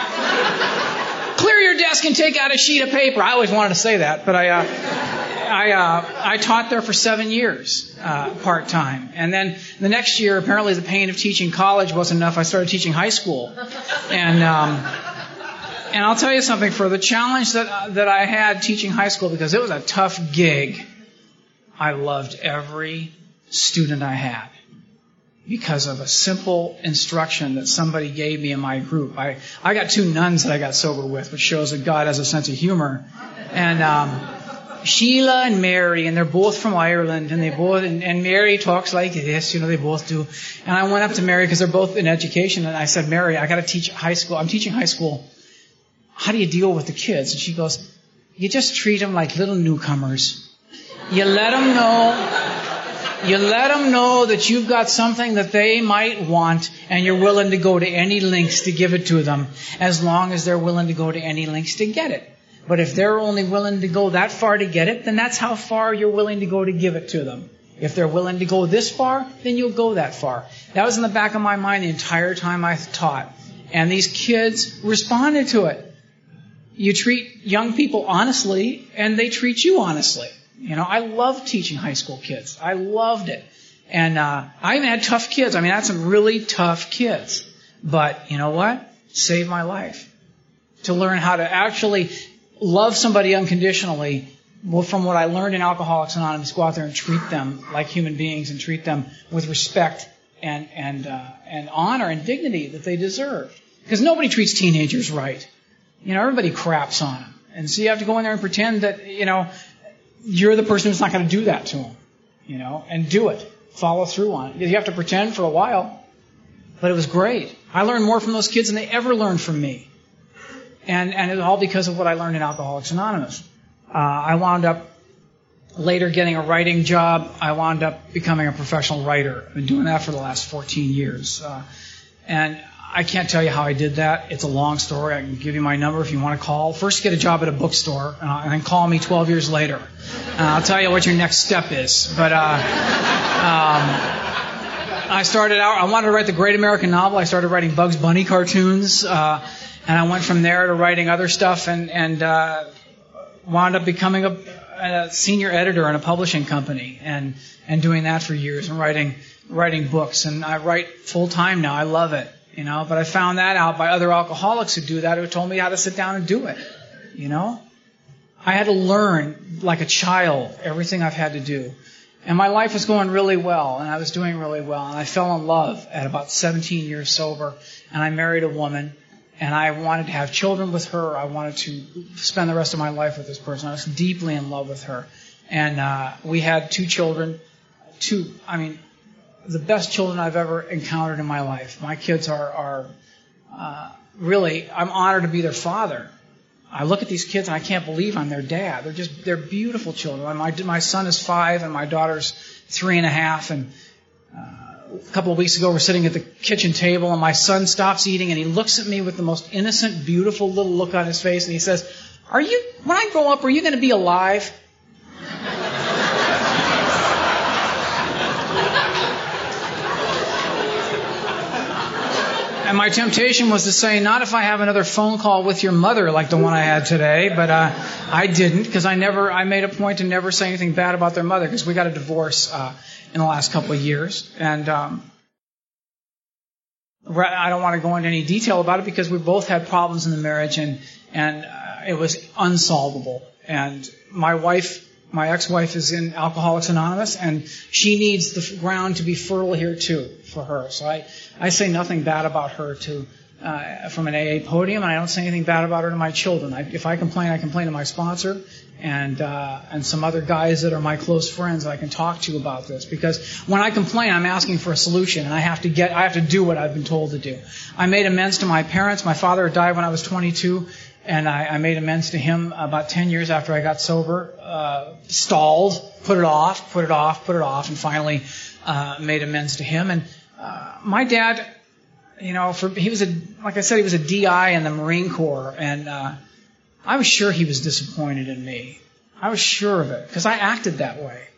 Your desk and take out a sheet of paper. I always wanted to say that, but I, uh, I, uh, I taught there for seven years, uh, part time. And then the next year, apparently the pain of teaching college wasn't enough. I started teaching high school. And, um, and I'll tell you something for the challenge that, uh, that I had teaching high school, because it was a tough gig, I loved every student I had because of a simple instruction that somebody gave me in my group. I, I got two nuns that I got sober with, which shows that God has a sense of humor. And, um, Sheila and Mary, and they're both from Ireland, and they both, and, and Mary talks like this, you know, they both do. And I went up to Mary because they're both in education, and I said, Mary, I got to teach high school. I'm teaching high school. How do you deal with the kids? And she goes, you just treat them like little newcomers. You let them know, you let them know that you've got something that they might want, and you're willing to go to any lengths to give it to them, as long as they're willing to go to any lengths to get it. But if they're only willing to go that far to get it, then that's how far you're willing to go to give it to them. If they're willing to go this far, then you'll go that far. That was in the back of my mind the entire time I taught. And these kids responded to it. You treat young people honestly, and they treat you honestly. You know, I love teaching high school kids. I loved it. And uh, I even had tough kids. I mean, I had some really tough kids. But you know what? Saved my life. To learn how to actually love somebody unconditionally, well, from what I learned in Alcoholics Anonymous, go out there and treat them like human beings and treat them with respect and and uh, and honor and dignity that they deserve. Because nobody treats teenagers right. You know, everybody craps on them, and so you have to go in there and pretend that you know you're the person who's not going to do that to them. You know, and do it, follow through on it. You have to pretend for a while, but it was great. I learned more from those kids than they ever learned from me. And, and it all because of what I learned in Alcoholics Anonymous. Uh, I wound up later getting a writing job. I wound up becoming a professional writer. I've been doing that for the last 14 years. Uh, and I can't tell you how I did that. It's a long story. I can give you my number if you want to call. First, get a job at a bookstore, uh, and then call me 12 years later. Uh, I'll tell you what your next step is. But uh, um, I started out. I wanted to write the great American novel. I started writing Bugs Bunny cartoons. Uh, and I went from there to writing other stuff and, and uh, wound up becoming a, a senior editor in a publishing company and, and doing that for years and writing, writing books. And I write full time now. I love it, you know, but I found that out by other alcoholics who do that who told me how to sit down and do it, you know. I had to learn like a child everything I've had to do. And my life was going really well, and I was doing really well. And I fell in love at about 17 years sober, and I married a woman and I wanted to have children with her. I wanted to spend the rest of my life with this person. I was deeply in love with her, and uh, we had two children. Two, I mean, the best children I've ever encountered in my life. My kids are are uh, really. I'm honored to be their father. I look at these kids and I can't believe I'm their dad. They're just they're beautiful children. My my son is five and my daughter's three and a half, and uh, a couple of weeks ago, we're sitting at the kitchen table, and my son stops eating, and he looks at me with the most innocent, beautiful little look on his face, and he says, "Are you? When I grow up, are you going to be alive?" And my temptation was to say, not if I have another phone call with your mother like the one I had today, but uh, I didn't because I never, I made a point to never say anything bad about their mother because we got a divorce uh, in the last couple of years, and um, I don't want to go into any detail about it because we both had problems in the marriage and and uh, it was unsolvable. And my wife, my ex-wife, is in Alcoholics Anonymous, and she needs the ground to be fertile here too for her. So I I say nothing bad about her to. Uh, from an AA podium, and I don't say anything bad about her to my children. I, if I complain, I complain to my sponsor and uh, and some other guys that are my close friends I can talk to about this. Because when I complain, I'm asking for a solution, and I have to get I have to do what I've been told to do. I made amends to my parents. My father died when I was 22 and I, I, made amends to him about 10 years after I got sober. Uh, stalled, put it off, put it off, put it off, and finally uh, made amends to him. And uh, my dad, you know, for he was a like I said, he was a DI in the Marine Corps, and uh, I was sure he was disappointed in me. I was sure of it because I acted that way.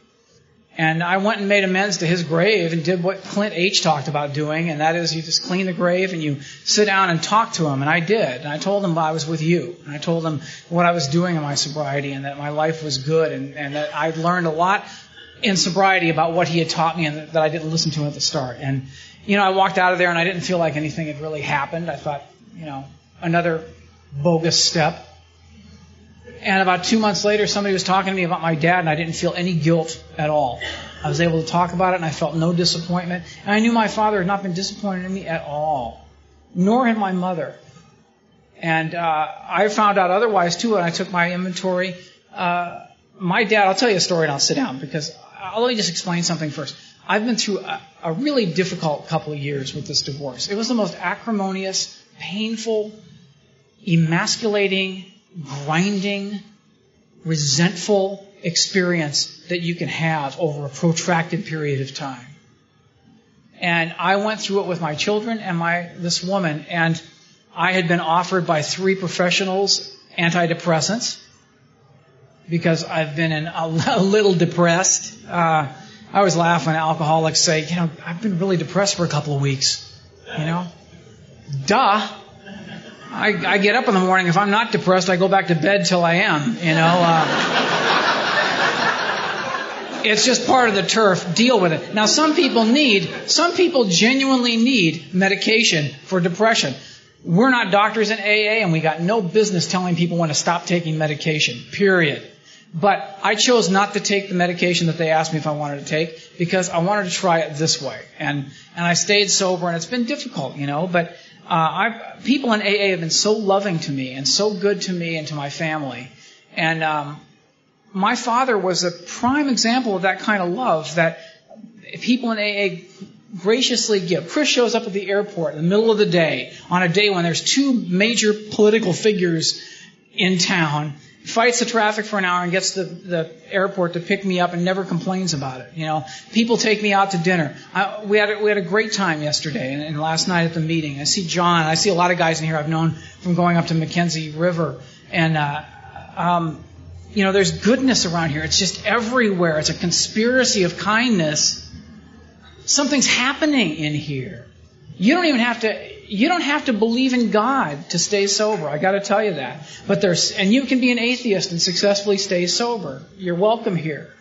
And I went and made amends to his grave and did what Clint H. talked about doing, and that is you just clean the grave and you sit down and talk to him. And I did. And I told him I was with you. And I told him what I was doing in my sobriety and that my life was good and, and that I'd learned a lot in sobriety about what he had taught me and that I didn't listen to him at the start. And, you know, I walked out of there and I didn't feel like anything had really happened. I thought, you know, another bogus step. And about two months later, somebody was talking to me about my dad, and I didn't feel any guilt at all. I was able to talk about it, and I felt no disappointment. And I knew my father had not been disappointed in me at all, nor had my mother. And uh, I found out otherwise too when I took my inventory. Uh, my dad, I'll tell you a story and I'll sit down because I'll, let me just explain something first. I've been through a, a really difficult couple of years with this divorce. It was the most acrimonious, painful, emasculating, grinding, resentful experience that you can have over a protracted period of time. And I went through it with my children and my this woman, and I had been offered by three professionals antidepressants because I've been in a, a little depressed. Uh, I always laugh when alcoholics say, you know, I've been really depressed for a couple of weeks. You know, duh. I, I get up in the morning. If I'm not depressed, I go back to bed till I am. You know. Uh, it's just part of the turf. Deal with it. Now, some people need, some people genuinely need medication for depression. We're not doctors in AA, and we got no business telling people when to stop taking medication. Period. But I chose not to take the medication that they asked me if I wanted to take because I wanted to try it this way. And and I stayed sober, and it's been difficult, you know. But uh, people in AA have been so loving to me and so good to me and to my family. And um, my father was a prime example of that kind of love that people in AA graciously give. Chris shows up at the airport in the middle of the day on a day when there's two major political figures in town fights the traffic for an hour and gets the, the airport to pick me up and never complains about it. You know, people take me out to dinner. I, we had a, we had a great time yesterday and, and last night at the meeting. I see John. I see a lot of guys in here I've known from going up to Mackenzie River, and uh, um, you know, there's goodness around here. It's just everywhere. It's a conspiracy of kindness. Something's happening in here. You don't even have to you don't have to believe in God to stay sober. I got to tell you that. But there's, and you can be an atheist and successfully stay sober. You're welcome here.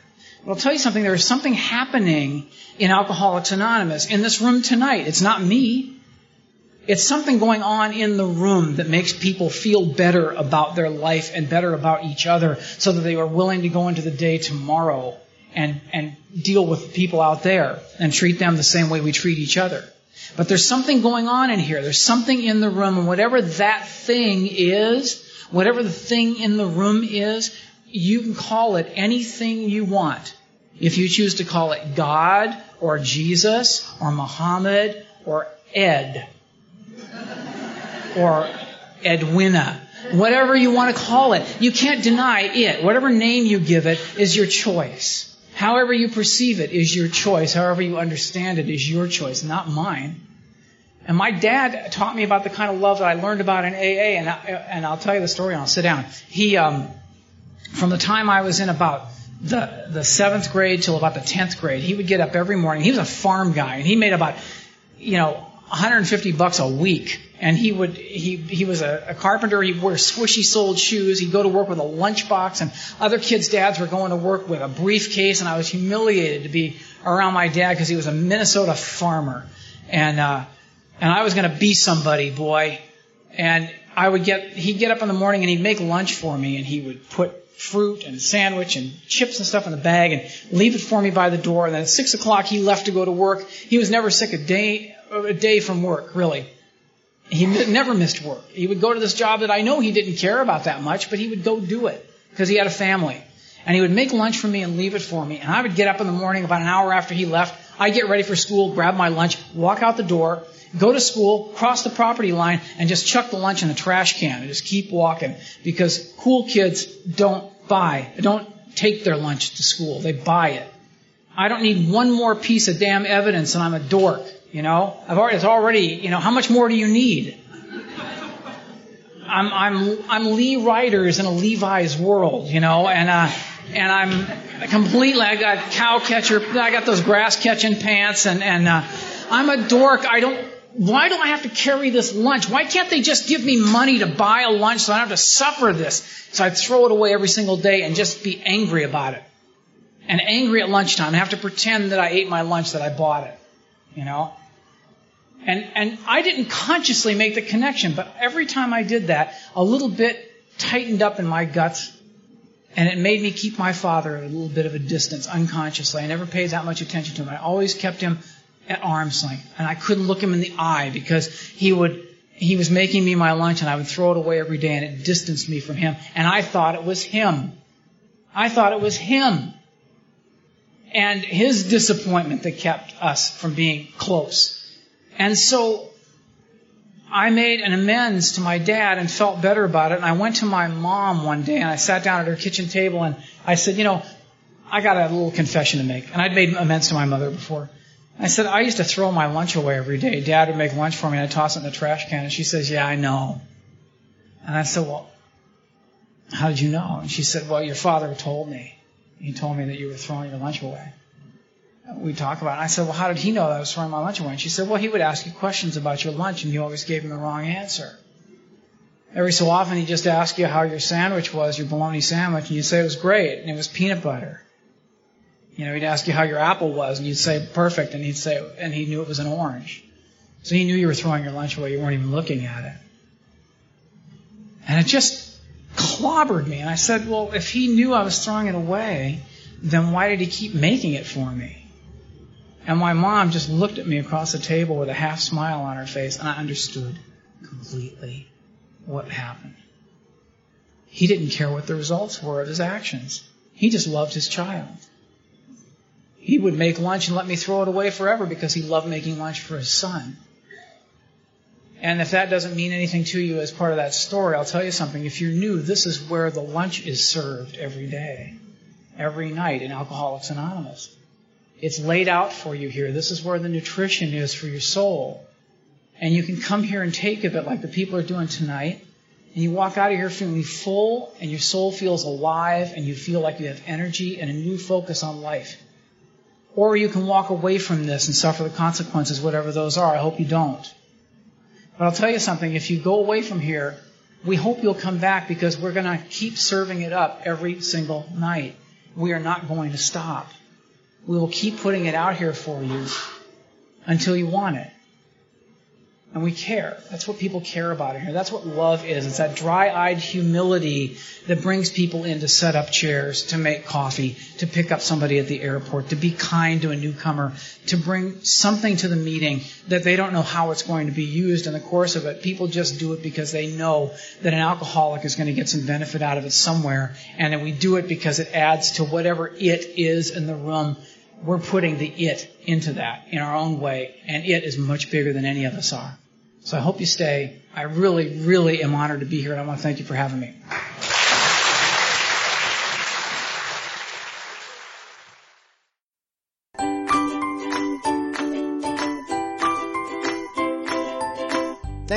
But I'll tell you something. There is something happening in Alcoholics Anonymous in this room tonight. It's not me. It's something going on in the room that makes people feel better about their life and better about each other so that they are willing to go into the day tomorrow and, and deal with people out there and treat them the same way we treat each other. But there's something going on in here. There's something in the room, and whatever that thing is, whatever the thing in the room is, you can call it anything you want. If you choose to call it God, or Jesus, or Muhammad, or Ed, or Edwina, whatever you want to call it, you can't deny it. Whatever name you give it is your choice. However you perceive it is your choice. However you understand it is your choice, not mine. And my dad taught me about the kind of love that I learned about in AA, and, I, and I'll tell you the story and I'll sit down. He, um, from the time I was in about the, the seventh grade till about the tenth grade, he would get up every morning. He was a farm guy, and he made about, you know, 150 bucks a week. And he would, he, he was a, a carpenter. He'd wear squishy soled shoes. He'd go to work with a lunchbox and other kids' dads were going to work with a briefcase. And I was humiliated to be around my dad because he was a Minnesota farmer. And, uh, and I was going to be somebody, boy. And I would get, he'd get up in the morning and he'd make lunch for me and he would put fruit and sandwich and chips and stuff in the bag and leave it for me by the door. And then at six o'clock he left to go to work. He was never sick a day, a day from work, really. He never missed work. He would go to this job that I know he didn't care about that much, but he would go do it because he had a family. And he would make lunch for me and leave it for me. And I would get up in the morning about an hour after he left. I'd get ready for school, grab my lunch, walk out the door, go to school, cross the property line, and just chuck the lunch in the trash can and just keep walking. Because cool kids don't buy, don't take their lunch to school. They buy it. I don't need one more piece of damn evidence and I'm a dork. You know, I've already, it's already, you know, how much more do you need? I'm, I'm, I'm Lee Riders in a Levi's world, you know, and, uh, and I'm completely, I got cow catcher, I got those grass catching pants and, and, uh, I'm a dork. I don't, why do I have to carry this lunch? Why can't they just give me money to buy a lunch so I don't have to suffer this? So I'd throw it away every single day and just be angry about it. And angry at lunchtime I have to pretend that I ate my lunch, that I bought it. You know? And, and I didn't consciously make the connection, but every time I did that, a little bit tightened up in my guts and it made me keep my father at a little bit of a distance unconsciously. I never paid that much attention to him. I always kept him at arm's length. And I couldn't look him in the eye because he would, he was making me my lunch and I would throw it away every day and it distanced me from him. And I thought it was him. I thought it was him. And his disappointment that kept us from being close. And so I made an amends to my dad and felt better about it. And I went to my mom one day and I sat down at her kitchen table and I said, you know, I got a little confession to make. And I'd made amends to my mother before. I said, I used to throw my lunch away every day. Dad would make lunch for me and I'd toss it in the trash can. And she says, Yeah, I know. And I said, Well, how did you know? And she said, Well, your father told me. He told me that you were throwing your lunch away. We talk about it. I said, Well, how did he know that I was throwing my lunch away? And she said, Well, he would ask you questions about your lunch and you always gave him the wrong answer. Every so often he'd just ask you how your sandwich was, your bologna sandwich, and you'd say it was great, and it was peanut butter. You know, he'd ask you how your apple was, and you'd say perfect, and he'd say, and he knew it was an orange. So he knew you were throwing your lunch away. You weren't even looking at it. And it just clobbered me. And I said, well, if he knew I was throwing it away, then why did he keep making it for me? And my mom just looked at me across the table with a half smile on her face, and I understood completely what happened. He didn't care what the results were of his actions. He just loved his child. He would make lunch and let me throw it away forever because he loved making lunch for his son. And if that doesn't mean anything to you as part of that story, I'll tell you something. If you're new, this is where the lunch is served every day, every night in Alcoholics Anonymous. It's laid out for you here. This is where the nutrition is for your soul. And you can come here and take of it like the people are doing tonight. And you walk out of here feeling full and your soul feels alive and you feel like you have energy and a new focus on life. Or you can walk away from this and suffer the consequences, whatever those are. I hope you don't. But I'll tell you something. If you go away from here, we hope you'll come back because we're going to keep serving it up every single night. We are not going to stop. We will keep putting it out here for you until you want it. And we care. That's what people care about in here. That's what love is. It's that dry-eyed humility that brings people in to set up chairs, to make coffee, to pick up somebody at the airport, to be kind to a newcomer, to bring something to the meeting that they don't know how it's going to be used in the course of it. People just do it because they know that an alcoholic is going to get some benefit out of it somewhere, and that we do it because it adds to whatever it is in the room. We're putting the it into that in our own way, and it is much bigger than any of us are. So I hope you stay. I really, really am honored to be here, and I want to thank you for having me.